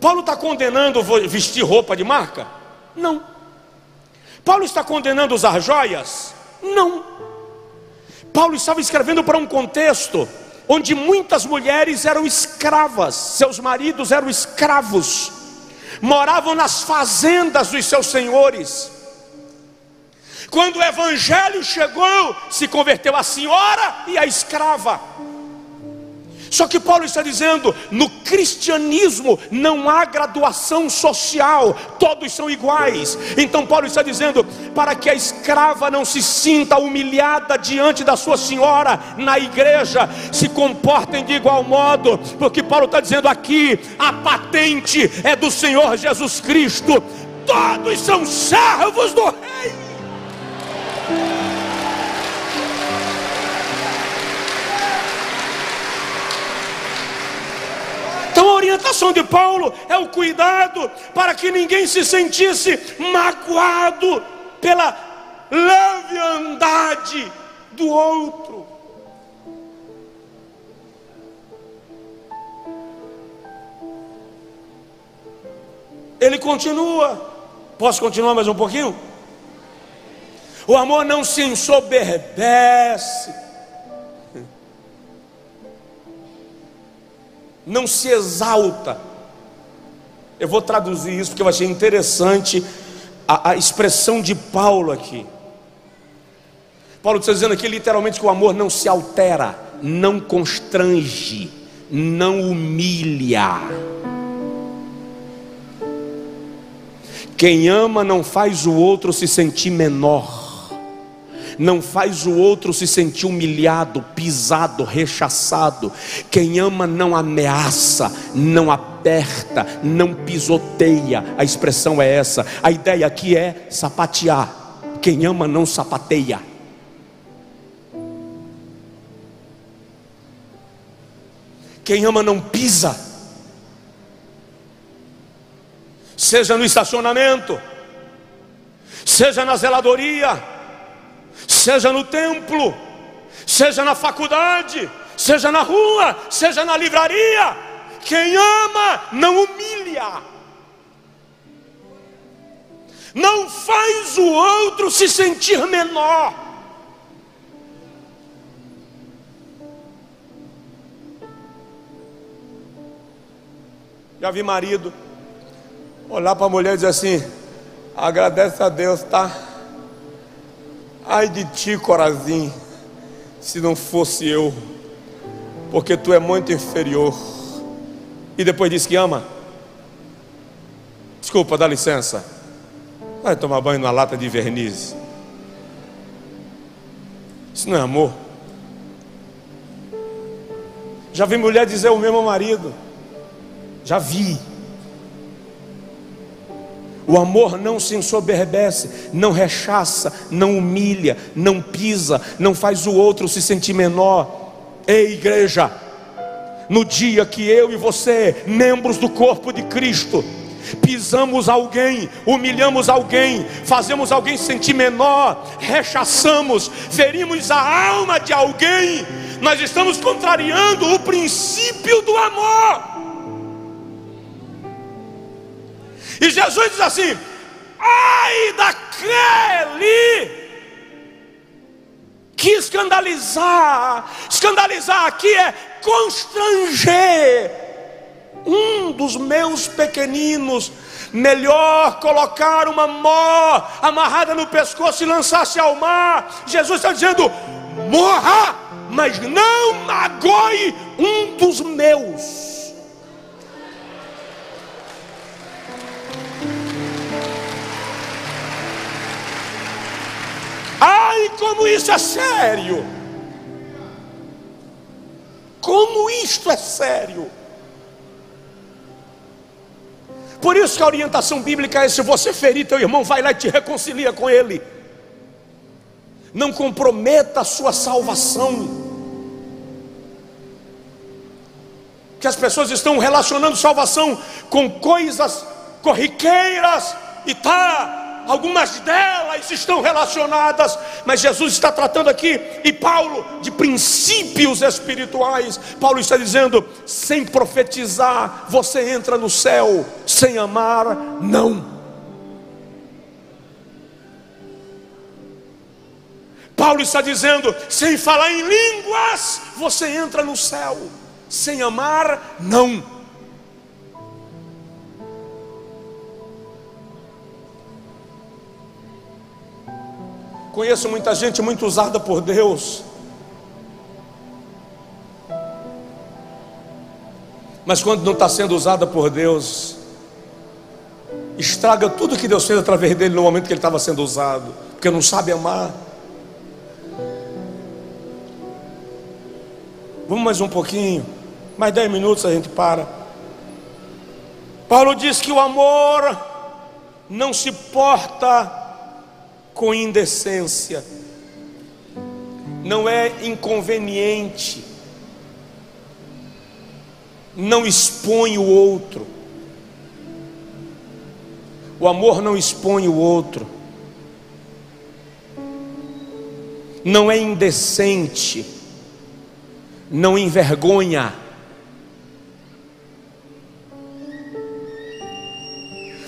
Paulo está condenando vestir roupa de marca? Não. Paulo está condenando usar joias? Não. Paulo estava escrevendo para um contexto onde muitas mulheres eram escravas, seus maridos eram escravos, moravam nas fazendas dos seus senhores. Quando o evangelho chegou, se converteu a senhora e a escrava. Só que Paulo está dizendo: no cristianismo não há graduação social, todos são iguais. Então Paulo está dizendo: para que a escrava não se sinta humilhada diante da sua senhora na igreja, se comportem de igual modo, porque Paulo está dizendo aqui: a patente é do Senhor Jesus Cristo, todos são servos do Rei. Então a orientação de Paulo é o cuidado para que ninguém se sentisse magoado pela leviandade do outro. Ele continua. Posso continuar mais um pouquinho? O amor não se ensoberbece não se exalta. Eu vou traduzir isso porque eu achei interessante a, a expressão de Paulo aqui. Paulo está dizendo aqui literalmente que o amor não se altera, não constrange, não humilha. Quem ama não faz o outro se sentir menor não faz o outro se sentir humilhado, pisado, rechaçado. Quem ama não ameaça, não aperta, não pisoteia. A expressão é essa. A ideia aqui é sapatear. Quem ama não sapateia. Quem ama não pisa. Seja no estacionamento, seja na zeladoria, seja no templo, seja na faculdade, seja na rua, seja na livraria. Quem ama não humilha, não faz o outro se sentir menor. Já vi marido olhar para a mulher e dizer assim: agradece a Deus, tá? Ai de ti, Corazim, se não fosse eu, porque tu é muito inferior. E depois diz que ama. Desculpa, dá licença. Vai tomar banho na lata de verniz. Isso não é amor. Já vi mulher dizer o mesmo marido. Já vi. O amor não se ensoberbece, não rechaça, não humilha, não pisa, não faz o outro se sentir menor. Ei, igreja, no dia que eu e você, membros do corpo de Cristo, pisamos alguém, humilhamos alguém, fazemos alguém sentir menor, rechaçamos, ferimos a alma de alguém, nós estamos contrariando o princípio do amor. E Jesus diz assim: ai daquele que escandalizar, escandalizar aqui é constranger um dos meus pequeninos. Melhor colocar uma mó amarrada no pescoço e lançar-se ao mar. Jesus está dizendo: morra, mas não magoe um dos meus. Ai, como isso é sério! Como isto é sério! Por isso que a orientação bíblica é: se você ferir teu irmão, vai lá e te reconcilia com ele. Não comprometa a sua salvação. Que as pessoas estão relacionando salvação com coisas corriqueiras e tá algumas delas estão relacionadas, mas Jesus está tratando aqui, e Paulo, de princípios espirituais. Paulo está dizendo: sem profetizar, você entra no céu, sem amar, não. Paulo está dizendo: sem falar em línguas, você entra no céu, sem amar, não. Conheço muita gente muito usada por Deus. Mas quando não está sendo usada por Deus, estraga tudo que Deus fez através dele no momento que ele estava sendo usado, porque não sabe amar. Vamos mais um pouquinho, mais dez minutos a gente para. Paulo diz que o amor não se porta com indecência, não é inconveniente, não expõe o outro. O amor não expõe o outro, não é indecente, não envergonha.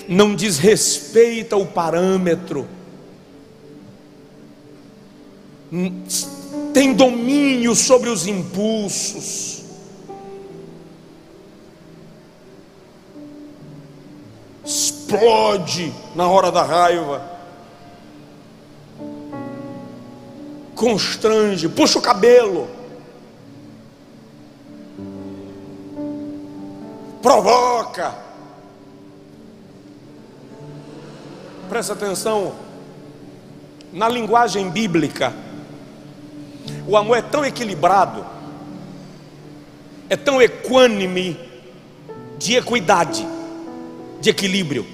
Não desrespeita o parâmetro, tem domínio sobre os impulsos. Explode na hora da raiva. Constrange, puxa o cabelo. Provoca. Presta atenção na linguagem bíblica o amor é tão equilibrado, é tão equânime, de equidade, de equilíbrio,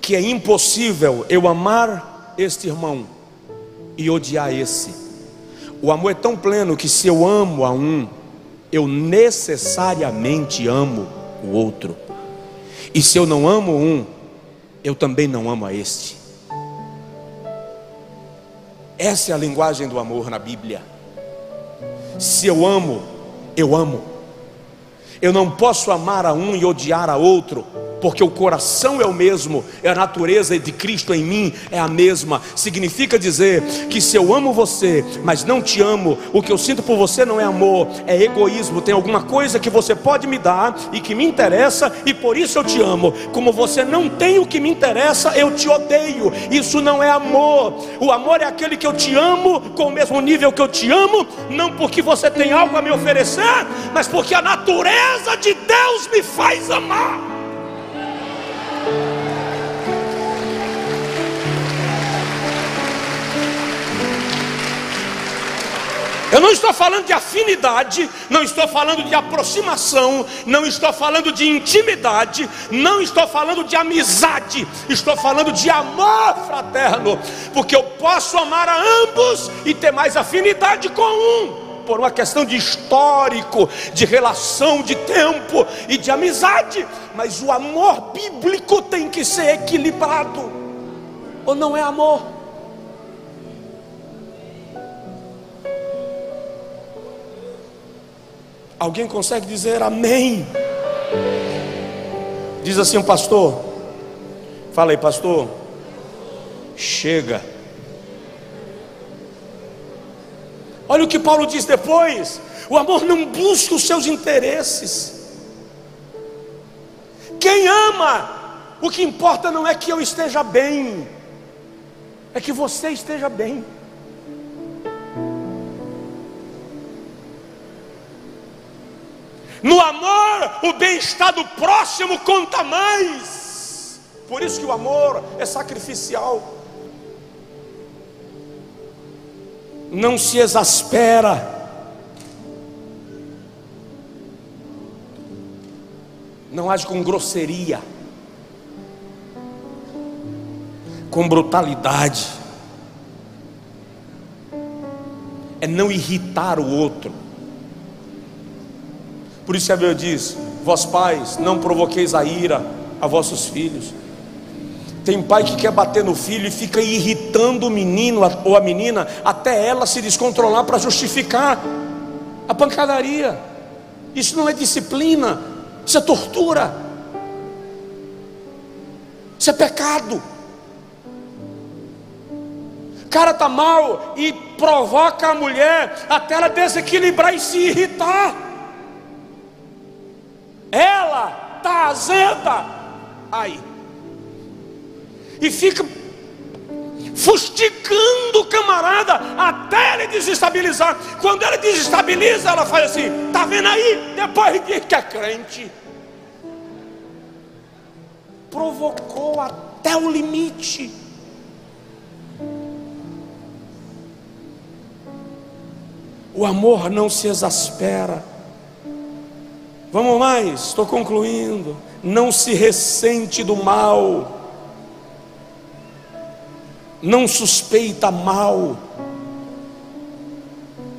que é impossível eu amar este irmão e odiar esse. O amor é tão pleno que se eu amo a um, eu necessariamente amo o outro. E se eu não amo um, eu também não amo a este. Essa é a linguagem do amor na Bíblia. Se eu amo, eu amo. Eu não posso amar a um e odiar a outro porque o coração é o mesmo, é a natureza de Cristo em mim é a mesma. Significa dizer que se eu amo você, mas não te amo, o que eu sinto por você não é amor, é egoísmo. Tem alguma coisa que você pode me dar e que me interessa e por isso eu te amo. Como você não tem o que me interessa, eu te odeio. Isso não é amor. O amor é aquele que eu te amo com o mesmo nível que eu te amo, não porque você tem algo a me oferecer, mas porque a natureza de Deus me faz amar. Eu não estou falando de afinidade, não estou falando de aproximação, não estou falando de intimidade, não estou falando de amizade, estou falando de amor fraterno, porque eu posso amar a ambos e ter mais afinidade com um, por uma questão de histórico, de relação de tempo e de amizade, mas o amor bíblico tem que ser equilibrado, ou não é amor? Alguém consegue dizer amém? Diz assim o pastor. Fala aí, pastor. Chega. Olha o que Paulo diz depois: o amor não busca os seus interesses. Quem ama, o que importa não é que eu esteja bem, é que você esteja bem. No amor, o bem-estar do próximo conta mais. Por isso que o amor é sacrificial. Não se exaspera. Não age com grosseria, com brutalidade. É não irritar o outro. Por isso a Bíblia diz: Vós pais, não provoqueis a ira a vossos filhos. Tem pai que quer bater no filho e fica irritando o menino ou a menina até ela se descontrolar para justificar a pancadaria. Isso não é disciplina, isso é tortura, isso é pecado. O cara está mal e provoca a mulher até ela desequilibrar e se irritar. Ela está azeda. Aí. E fica fustigando o camarada até ele desestabilizar. Quando ele desestabiliza, ela faz assim: tá vendo aí? Depois diz que é crente. Provocou até o limite. O amor não se exaspera. Vamos mais, estou concluindo. Não se ressente do mal, não suspeita mal.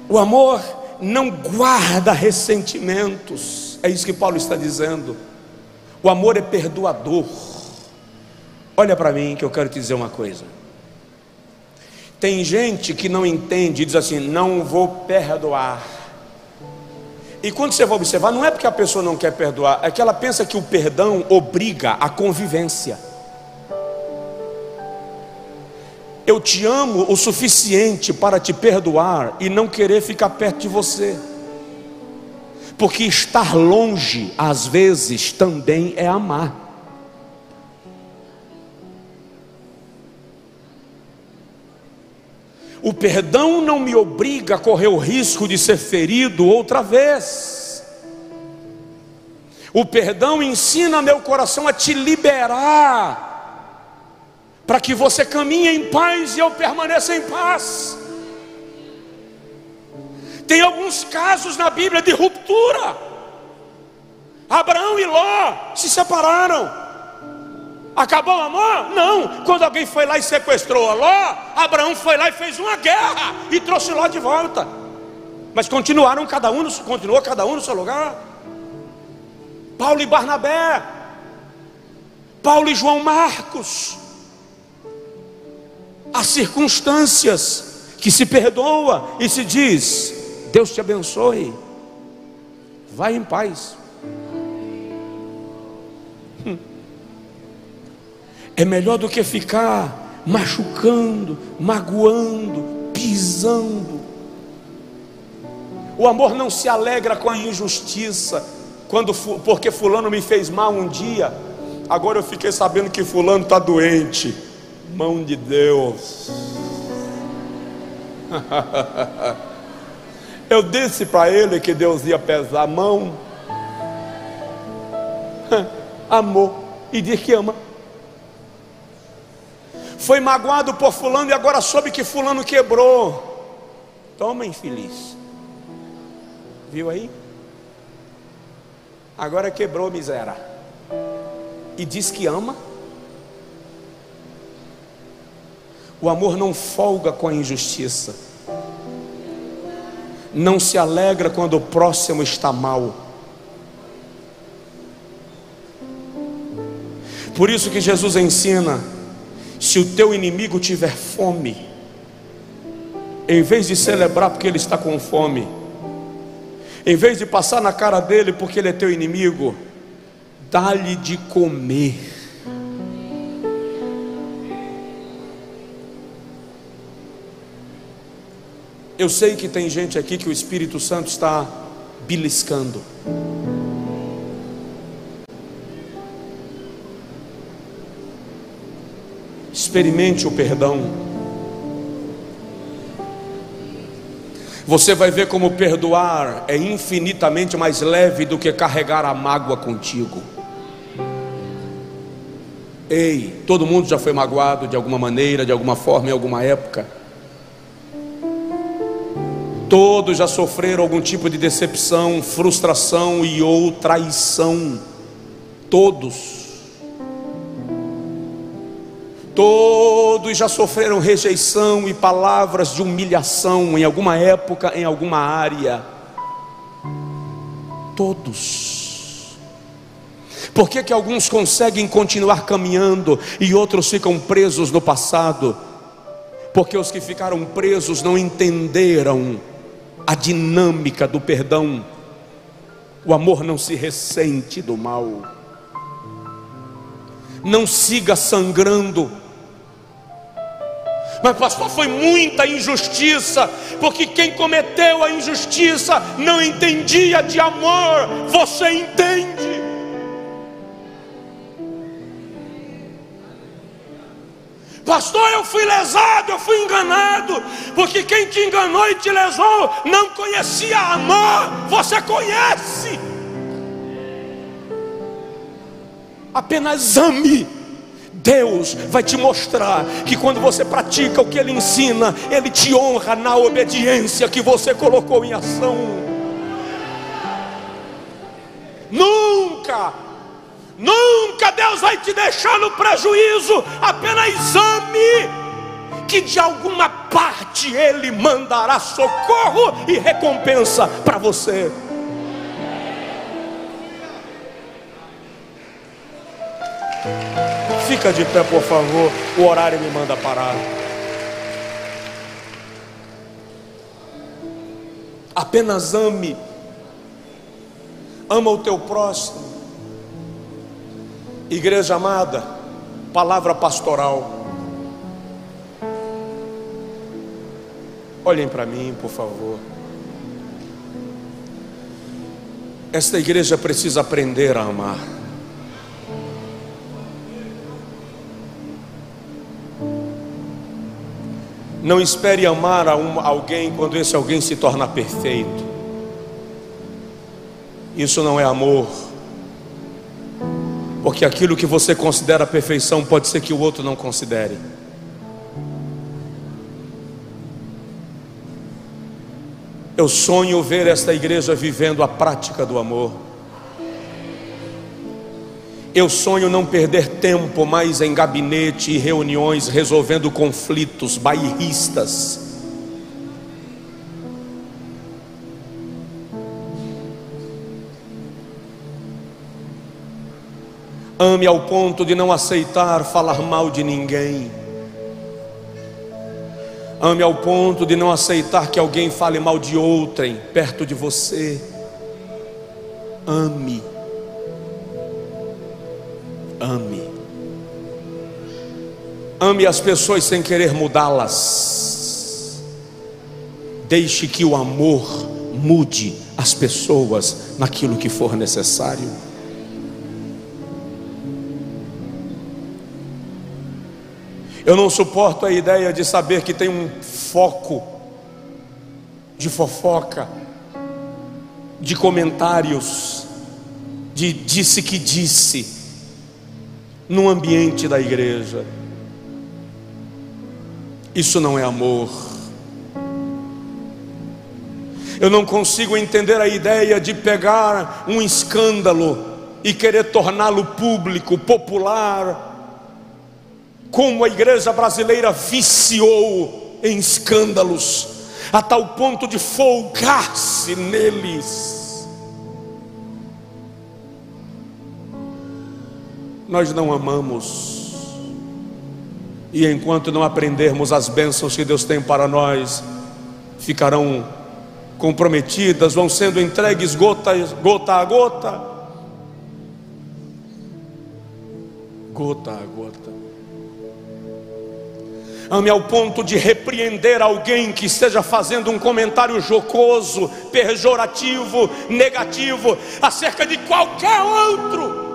O amor não guarda ressentimentos, é isso que Paulo está dizendo. O amor é perdoador. Olha para mim que eu quero te dizer uma coisa. Tem gente que não entende e diz assim: não vou perdoar. E quando você vai observar, não é porque a pessoa não quer perdoar, é que ela pensa que o perdão obriga a convivência. Eu te amo o suficiente para te perdoar e não querer ficar perto de você. Porque estar longe, às vezes, também é amar. O perdão não me obriga a correr o risco de ser ferido outra vez. O perdão ensina meu coração a te liberar, para que você caminhe em paz e eu permaneça em paz. Tem alguns casos na Bíblia de ruptura. Abraão e Ló se separaram. Acabou o amor? Não. Quando alguém foi lá e sequestrou Ló, Abraão foi lá e fez uma guerra e trouxe Ló de volta. Mas continuaram cada um, continuou cada um no seu lugar. Paulo e Barnabé, Paulo e João Marcos. Há circunstâncias que se perdoa e se diz: Deus te abençoe. Vai em paz. Hum é melhor do que ficar machucando, magoando, pisando. O amor não se alegra com a injustiça, quando porque fulano me fez mal um dia, agora eu fiquei sabendo que fulano está doente. Mão de Deus. eu disse para ele que Deus ia pesar a mão. Amor e diz que ama foi magoado por fulano e agora soube que fulano quebrou. Toma, infeliz. Viu aí? Agora quebrou miséria. E diz que ama. O amor não folga com a injustiça. Não se alegra quando o próximo está mal. Por isso que Jesus ensina: se o teu inimigo tiver fome, em vez de celebrar porque ele está com fome, em vez de passar na cara dele porque ele é teu inimigo, dá-lhe de comer. Eu sei que tem gente aqui que o Espírito Santo está beliscando. Experimente o perdão. Você vai ver como perdoar é infinitamente mais leve do que carregar a mágoa contigo. Ei, todo mundo já foi magoado de alguma maneira, de alguma forma, em alguma época. Todos já sofreram algum tipo de decepção, frustração e ou traição. Todos. Todos já sofreram rejeição e palavras de humilhação em alguma época, em alguma área. Todos. Por que, que alguns conseguem continuar caminhando e outros ficam presos no passado? Porque os que ficaram presos não entenderam a dinâmica do perdão. O amor não se ressente do mal. Não siga sangrando mas, pastor, foi muita injustiça, porque quem cometeu a injustiça não entendia de amor, você entende. Pastor, eu fui lesado, eu fui enganado, porque quem te enganou e te lesou não conhecia amor, você conhece. Apenas ame Deus vai te mostrar que quando você pratica o que Ele ensina, Ele te honra na obediência que você colocou em ação. Nunca, nunca Deus vai te deixar no prejuízo, apenas ame. Que de alguma parte Ele mandará socorro e recompensa para você. Fica de pé, por favor. O horário me manda parar. Apenas ame. Ama o teu próximo. Igreja amada, palavra pastoral. Olhem para mim, por favor. Esta igreja precisa aprender a amar. Não espere amar a um, alguém quando esse alguém se torna perfeito. Isso não é amor. Porque aquilo que você considera perfeição pode ser que o outro não considere. Eu sonho ver esta igreja vivendo a prática do amor. Eu sonho não perder tempo mais em gabinete e reuniões resolvendo conflitos bairristas. Ame ao ponto de não aceitar falar mal de ninguém. Ame ao ponto de não aceitar que alguém fale mal de outrem perto de você. Ame ame. Ame as pessoas sem querer mudá-las. Deixe que o amor mude as pessoas naquilo que for necessário. Eu não suporto a ideia de saber que tem um foco de fofoca, de comentários, de disse que disse no ambiente da igreja. Isso não é amor. Eu não consigo entender a ideia de pegar um escândalo e querer torná-lo público, popular, como a igreja brasileira viciou em escândalos, a tal ponto de folgar-se neles. Nós não amamos, e enquanto não aprendermos as bênçãos que Deus tem para nós, ficarão comprometidas, vão sendo entregues gota, gota a gota, gota a gota. Ame ao ponto de repreender alguém que esteja fazendo um comentário jocoso, pejorativo, negativo acerca de qualquer outro.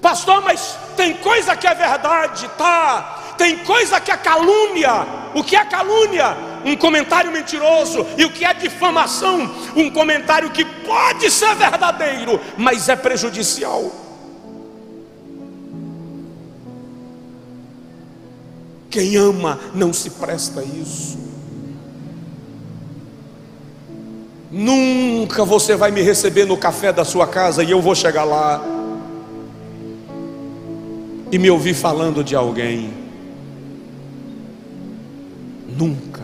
Pastor, mas tem coisa que é verdade, tá? Tem coisa que é calúnia. O que é calúnia? Um comentário mentiroso. E o que é difamação? Um comentário que pode ser verdadeiro, mas é prejudicial. Quem ama não se presta a isso. Nunca você vai me receber no café da sua casa e eu vou chegar lá e me ouvir falando de alguém. Nunca.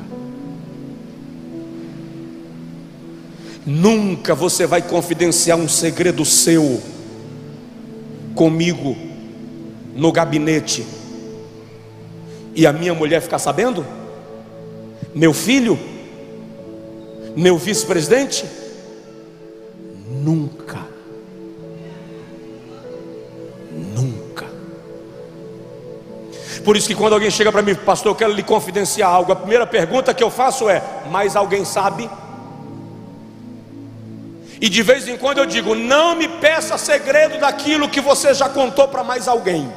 Nunca você vai confidenciar um segredo seu comigo no gabinete e a minha mulher ficar sabendo? Meu filho? Meu vice-presidente? Nunca. Por isso que quando alguém chega para mim, pastor, eu quero lhe confidenciar algo, a primeira pergunta que eu faço é: mas alguém sabe? E de vez em quando eu digo: não me peça segredo daquilo que você já contou para mais alguém.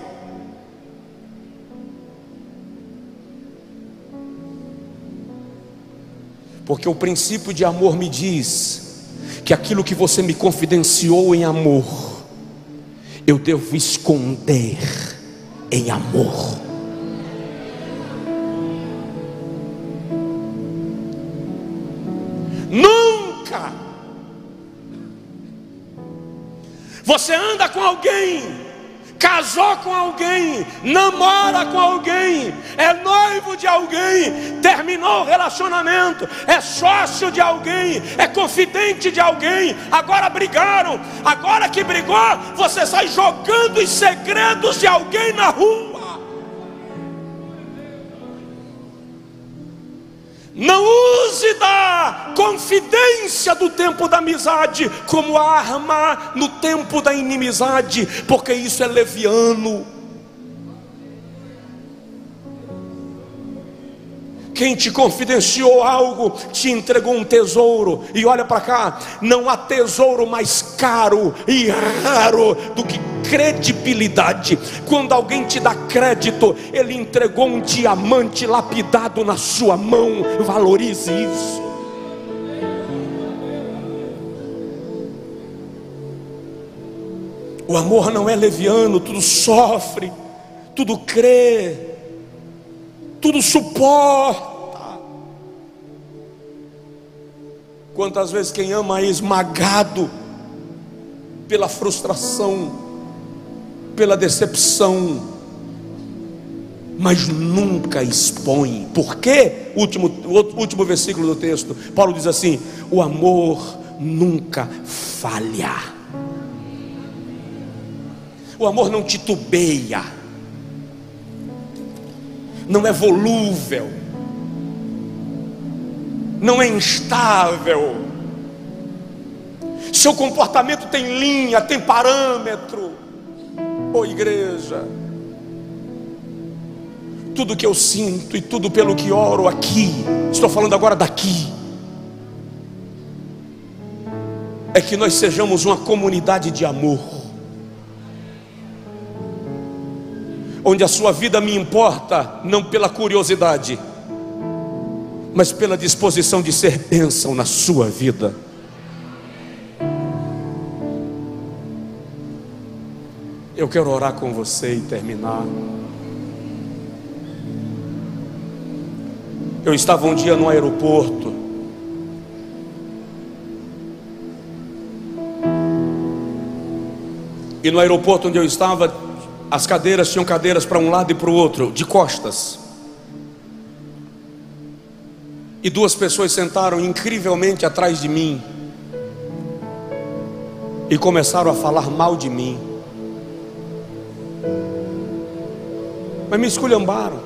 Porque o princípio de amor me diz que aquilo que você me confidenciou em amor, eu devo esconder em amor. Nunca. Você anda com alguém, casou com alguém, namora com alguém, é noivo de alguém, terminou o relacionamento, é sócio de alguém, é confidente de alguém, agora brigaram, agora que brigou, você sai jogando os segredos de alguém na rua. Não use da confidência do tempo da amizade como arma no tempo da inimizade, porque isso é leviano. Quem te confidenciou algo, te entregou um tesouro. E olha para cá, não há tesouro mais caro e raro do que credibilidade. Quando alguém te dá crédito, ele entregou um diamante lapidado na sua mão. Valorize isso. O amor não é leviano, tudo sofre, tudo crê, tudo suporta. Quantas vezes quem ama é esmagado pela frustração, pela decepção, mas nunca expõe. Por quê? Último, último versículo do texto. Paulo diz assim: o amor nunca falha. O amor não titubeia, não é volúvel, não é instável. Seu comportamento tem linha, tem parâmetro. Ô oh, igreja, tudo que eu sinto e tudo pelo que oro aqui, estou falando agora daqui, é que nós sejamos uma comunidade de amor, onde a sua vida me importa, não pela curiosidade, mas pela disposição de ser bênção na sua vida. Eu quero orar com você e terminar. Eu estava um dia no aeroporto. E no aeroporto onde eu estava, as cadeiras tinham cadeiras para um lado e para o outro, de costas. E duas pessoas sentaram incrivelmente atrás de mim e começaram a falar mal de mim. Mas me esculhambaram.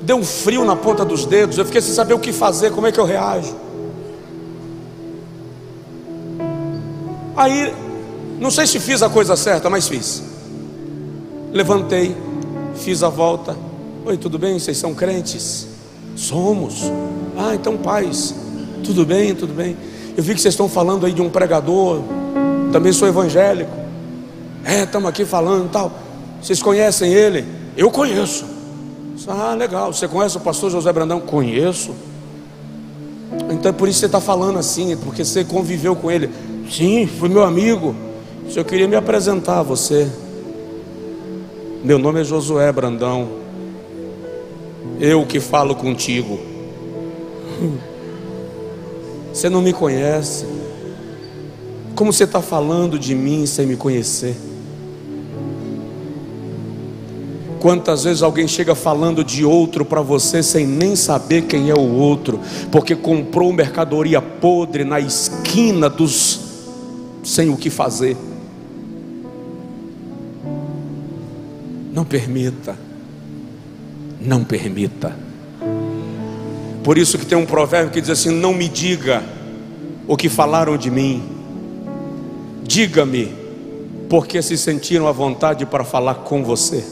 Deu um frio na ponta dos dedos. Eu fiquei sem saber o que fazer, como é que eu reajo. Aí, não sei se fiz a coisa certa, mas fiz. Levantei, fiz a volta. Oi, tudo bem? Vocês são crentes? Somos. Ah, então paz. Tudo bem, tudo bem. Eu vi que vocês estão falando aí de um pregador. Também sou evangélico. É, estamos aqui falando tal. Vocês conhecem ele? Eu conheço. Ah, legal. Você conhece o pastor José Brandão? Conheço. Então é por isso que você está falando assim, porque você conviveu com ele. Sim, foi meu amigo. Se eu queria me apresentar a você. Meu nome é Josué Brandão. Eu que falo contigo. Você não me conhece. Como você está falando de mim sem me conhecer? Quantas vezes alguém chega falando de outro para você sem nem saber quem é o outro, porque comprou mercadoria podre na esquina dos sem o que fazer. Não permita. Não permita. Por isso que tem um provérbio que diz assim: Não me diga o que falaram de mim, diga-me, porque se sentiram à vontade para falar com você.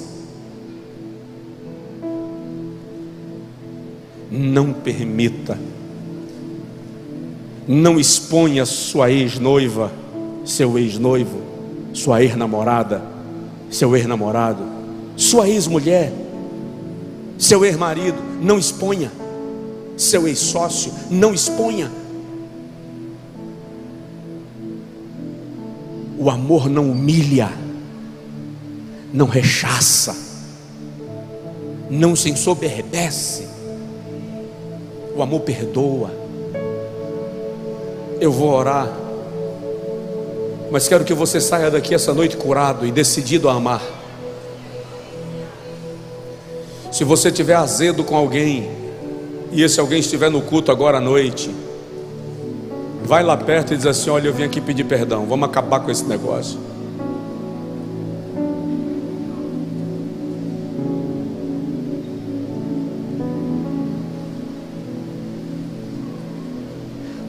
Não permita, não exponha sua ex-noiva, seu ex-noivo, sua ex-namorada, seu ex-namorado, sua ex-mulher, seu ex-marido, não exponha seu ex-sócio, não exponha. O amor não humilha, não rechaça, não se ensoberbece. O amor perdoa. Eu vou orar, mas quero que você saia daqui essa noite curado e decidido a amar. Se você tiver azedo com alguém, e se alguém estiver no culto agora à noite, vai lá perto e diz assim: Olha, eu vim aqui pedir perdão, vamos acabar com esse negócio.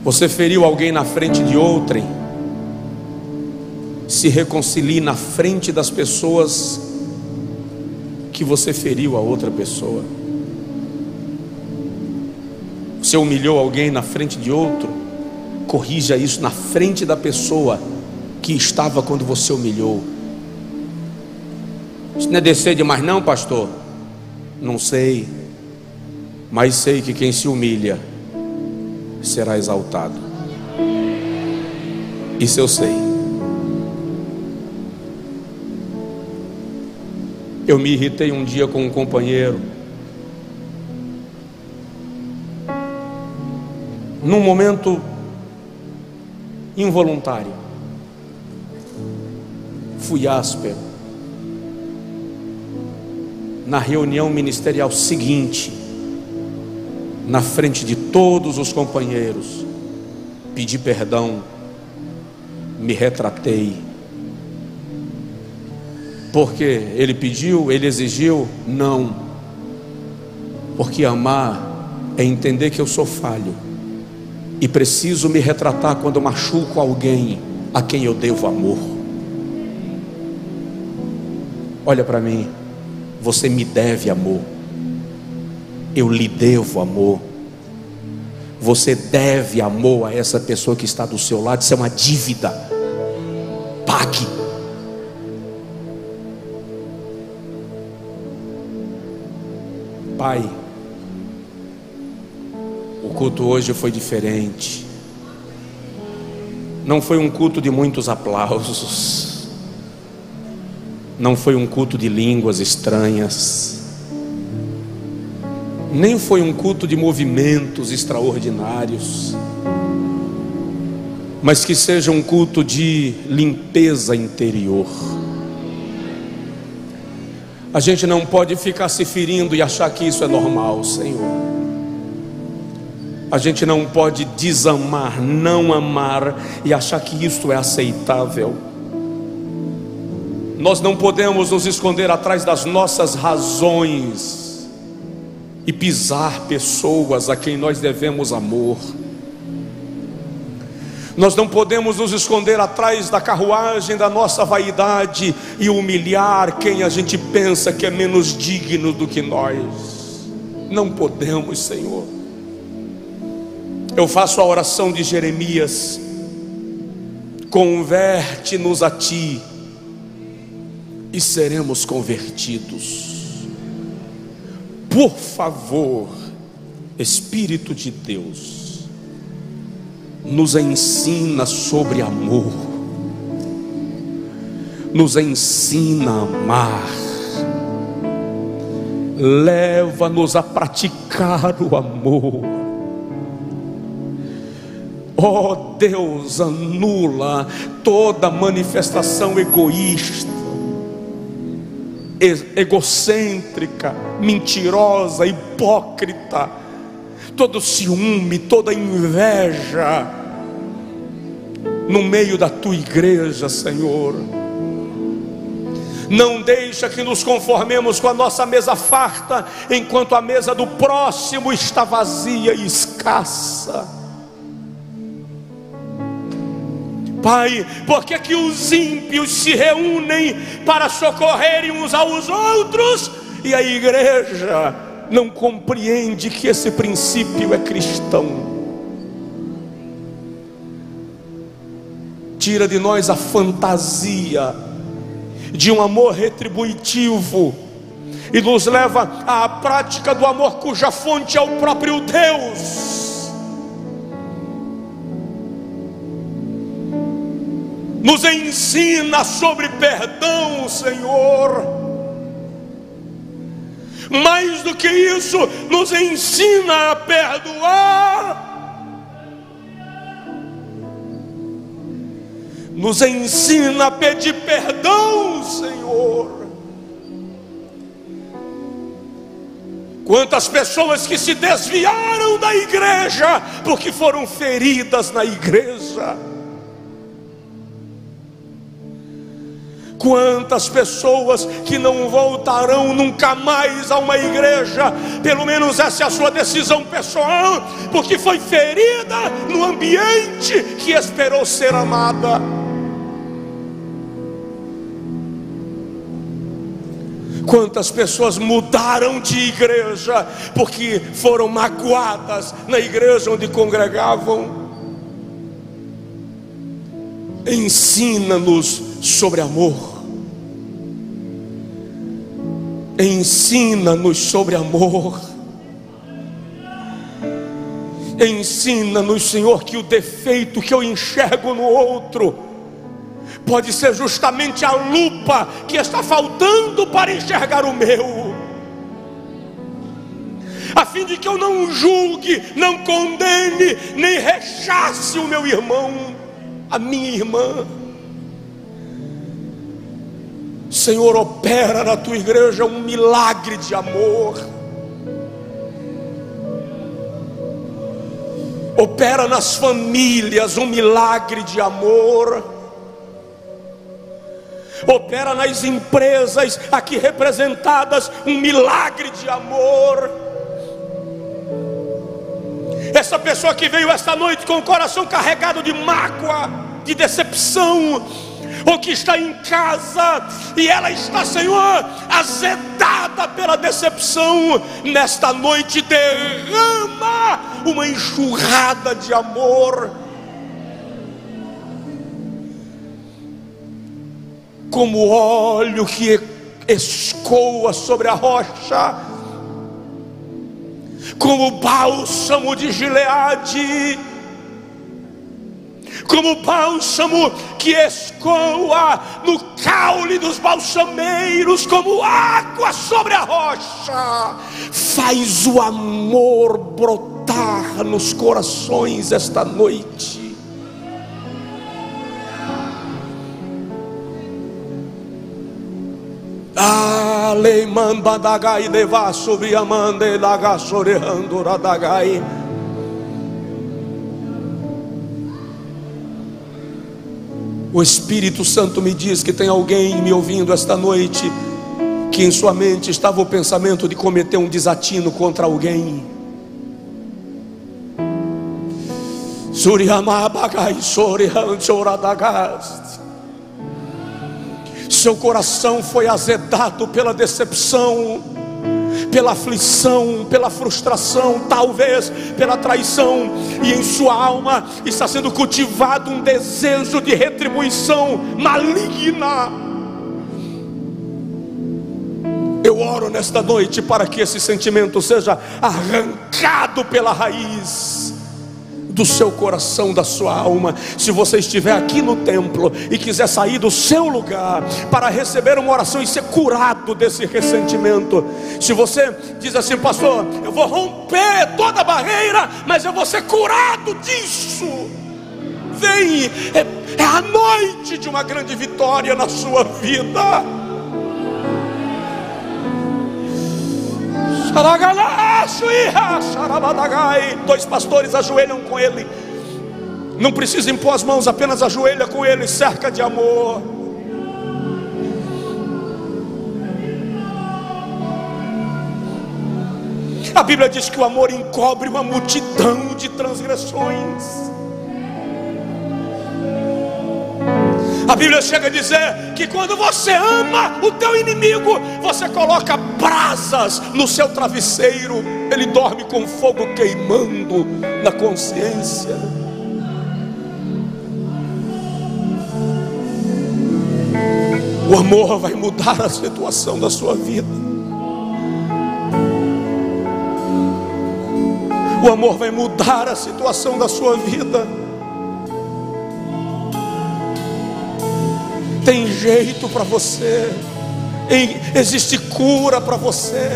Você feriu alguém na frente de outrem, se reconcilie na frente das pessoas que você feriu a outra pessoa. Você humilhou alguém na frente de outro, corrija isso na frente da pessoa que estava quando você humilhou. Isso não é descer demais, não, pastor? Não sei, mas sei que quem se humilha será exaltado. Isso eu sei. Eu me irritei um dia com um companheiro. num momento involuntário. Fui áspero. Na reunião ministerial seguinte, na frente de todos os companheiros, pedi perdão, me retratei. Porque ele pediu, ele exigiu? Não. Porque amar é entender que eu sou falho e preciso me retratar quando machuco alguém a quem eu devo amor. Olha para mim, você me deve amor, eu lhe devo amor. Você deve amor a essa pessoa que está do seu lado, isso é uma dívida. Pague. Pai, culto hoje foi diferente. Não foi um culto de muitos aplausos. Não foi um culto de línguas estranhas. nem foi um culto de movimentos extraordinários, mas que seja um culto de limpeza interior. A gente não pode ficar se ferindo e achar que isso é normal, Senhor. A gente não pode desamar, não amar e achar que isso é aceitável. Nós não podemos nos esconder atrás das nossas razões e pisar pessoas a quem nós devemos amor. Nós não podemos nos esconder atrás da carruagem da nossa vaidade e humilhar quem a gente pensa que é menos digno do que nós. Não podemos, Senhor. Eu faço a oração de Jeremias: converte-nos a ti e seremos convertidos. Por favor, Espírito de Deus, nos ensina sobre amor, nos ensina a amar, leva-nos a praticar o amor. Oh Deus, anula toda manifestação egoísta, egocêntrica, mentirosa, hipócrita, todo ciúme, toda inveja no meio da tua igreja, Senhor. Não deixa que nos conformemos com a nossa mesa farta, enquanto a mesa do próximo está vazia e escassa. Pai, por que, que os ímpios se reúnem para socorrerem uns aos outros e a igreja não compreende que esse princípio é cristão? Tira de nós a fantasia de um amor retributivo e nos leva à prática do amor cuja fonte é o próprio Deus. nos ensina sobre perdão, Senhor. Mais do que isso, nos ensina a perdoar. Nos ensina a pedir perdão, Senhor. Quantas pessoas que se desviaram da igreja porque foram feridas na igreja Quantas pessoas que não voltarão nunca mais a uma igreja, pelo menos essa é a sua decisão pessoal, porque foi ferida no ambiente que esperou ser amada. Quantas pessoas mudaram de igreja porque foram magoadas na igreja onde congregavam? Ensina-nos sobre amor. Ensina-nos sobre amor. Ensina-nos, Senhor, que o defeito que eu enxergo no outro pode ser justamente a lupa que está faltando para enxergar o meu. A fim de que eu não julgue, não condene, nem rechace o meu irmão, a minha irmã. Senhor, opera na tua igreja um milagre de amor. Opera nas famílias um milagre de amor. Opera nas empresas aqui representadas um milagre de amor. Essa pessoa que veio esta noite com o coração carregado de mágoa, de decepção, ou que está em casa e ela está, Senhor, azedada pela decepção, nesta noite derrama uma enxurrada de amor. Como óleo que escoa sobre a rocha, como bálsamo de Gileade, como bálsamo que escoa no caule dos balsameiros, como água sobre a rocha, faz o amor brotar nos corações esta noite. O Espírito Santo me diz que tem alguém me ouvindo esta noite que em sua mente estava o pensamento de cometer um desatino contra alguém. Suriamabagai sorehando seu coração foi azedado pela decepção, pela aflição, pela frustração, talvez pela traição, e em sua alma está sendo cultivado um desejo de retribuição maligna. Eu oro nesta noite para que esse sentimento seja arrancado pela raiz do seu coração, da sua alma. Se você estiver aqui no templo e quiser sair do seu lugar para receber uma oração e ser curado desse ressentimento, se você diz assim, pastor, eu vou romper toda a barreira, mas eu vou ser curado disso. Vem, é, é a noite de uma grande vitória na sua vida. Dois pastores ajoelham com ele. Não precisa impor as mãos, apenas ajoelha com ele, cerca de amor. A Bíblia diz que o amor encobre uma multidão de transgressões. A Bíblia chega a dizer que quando você ama o teu inimigo, você coloca brasas no seu travesseiro, ele dorme com fogo queimando na consciência. O amor vai mudar a situação da sua vida. O amor vai mudar a situação da sua vida. Tem jeito para você, existe cura para você.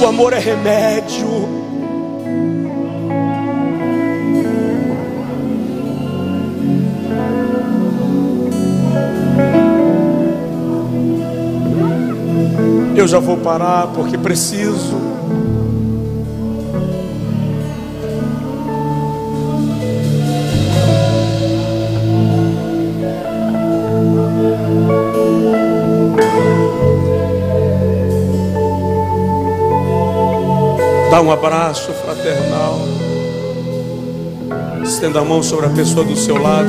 O amor é remédio. Eu já vou parar porque preciso. Dá um abraço fraternal. Estenda a mão sobre a pessoa do seu lado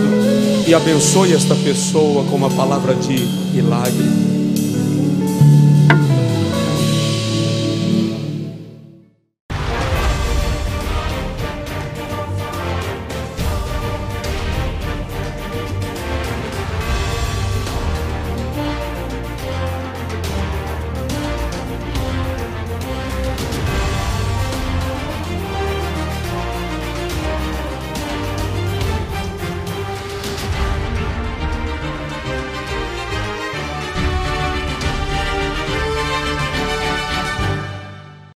e abençoe esta pessoa com uma palavra de milagre.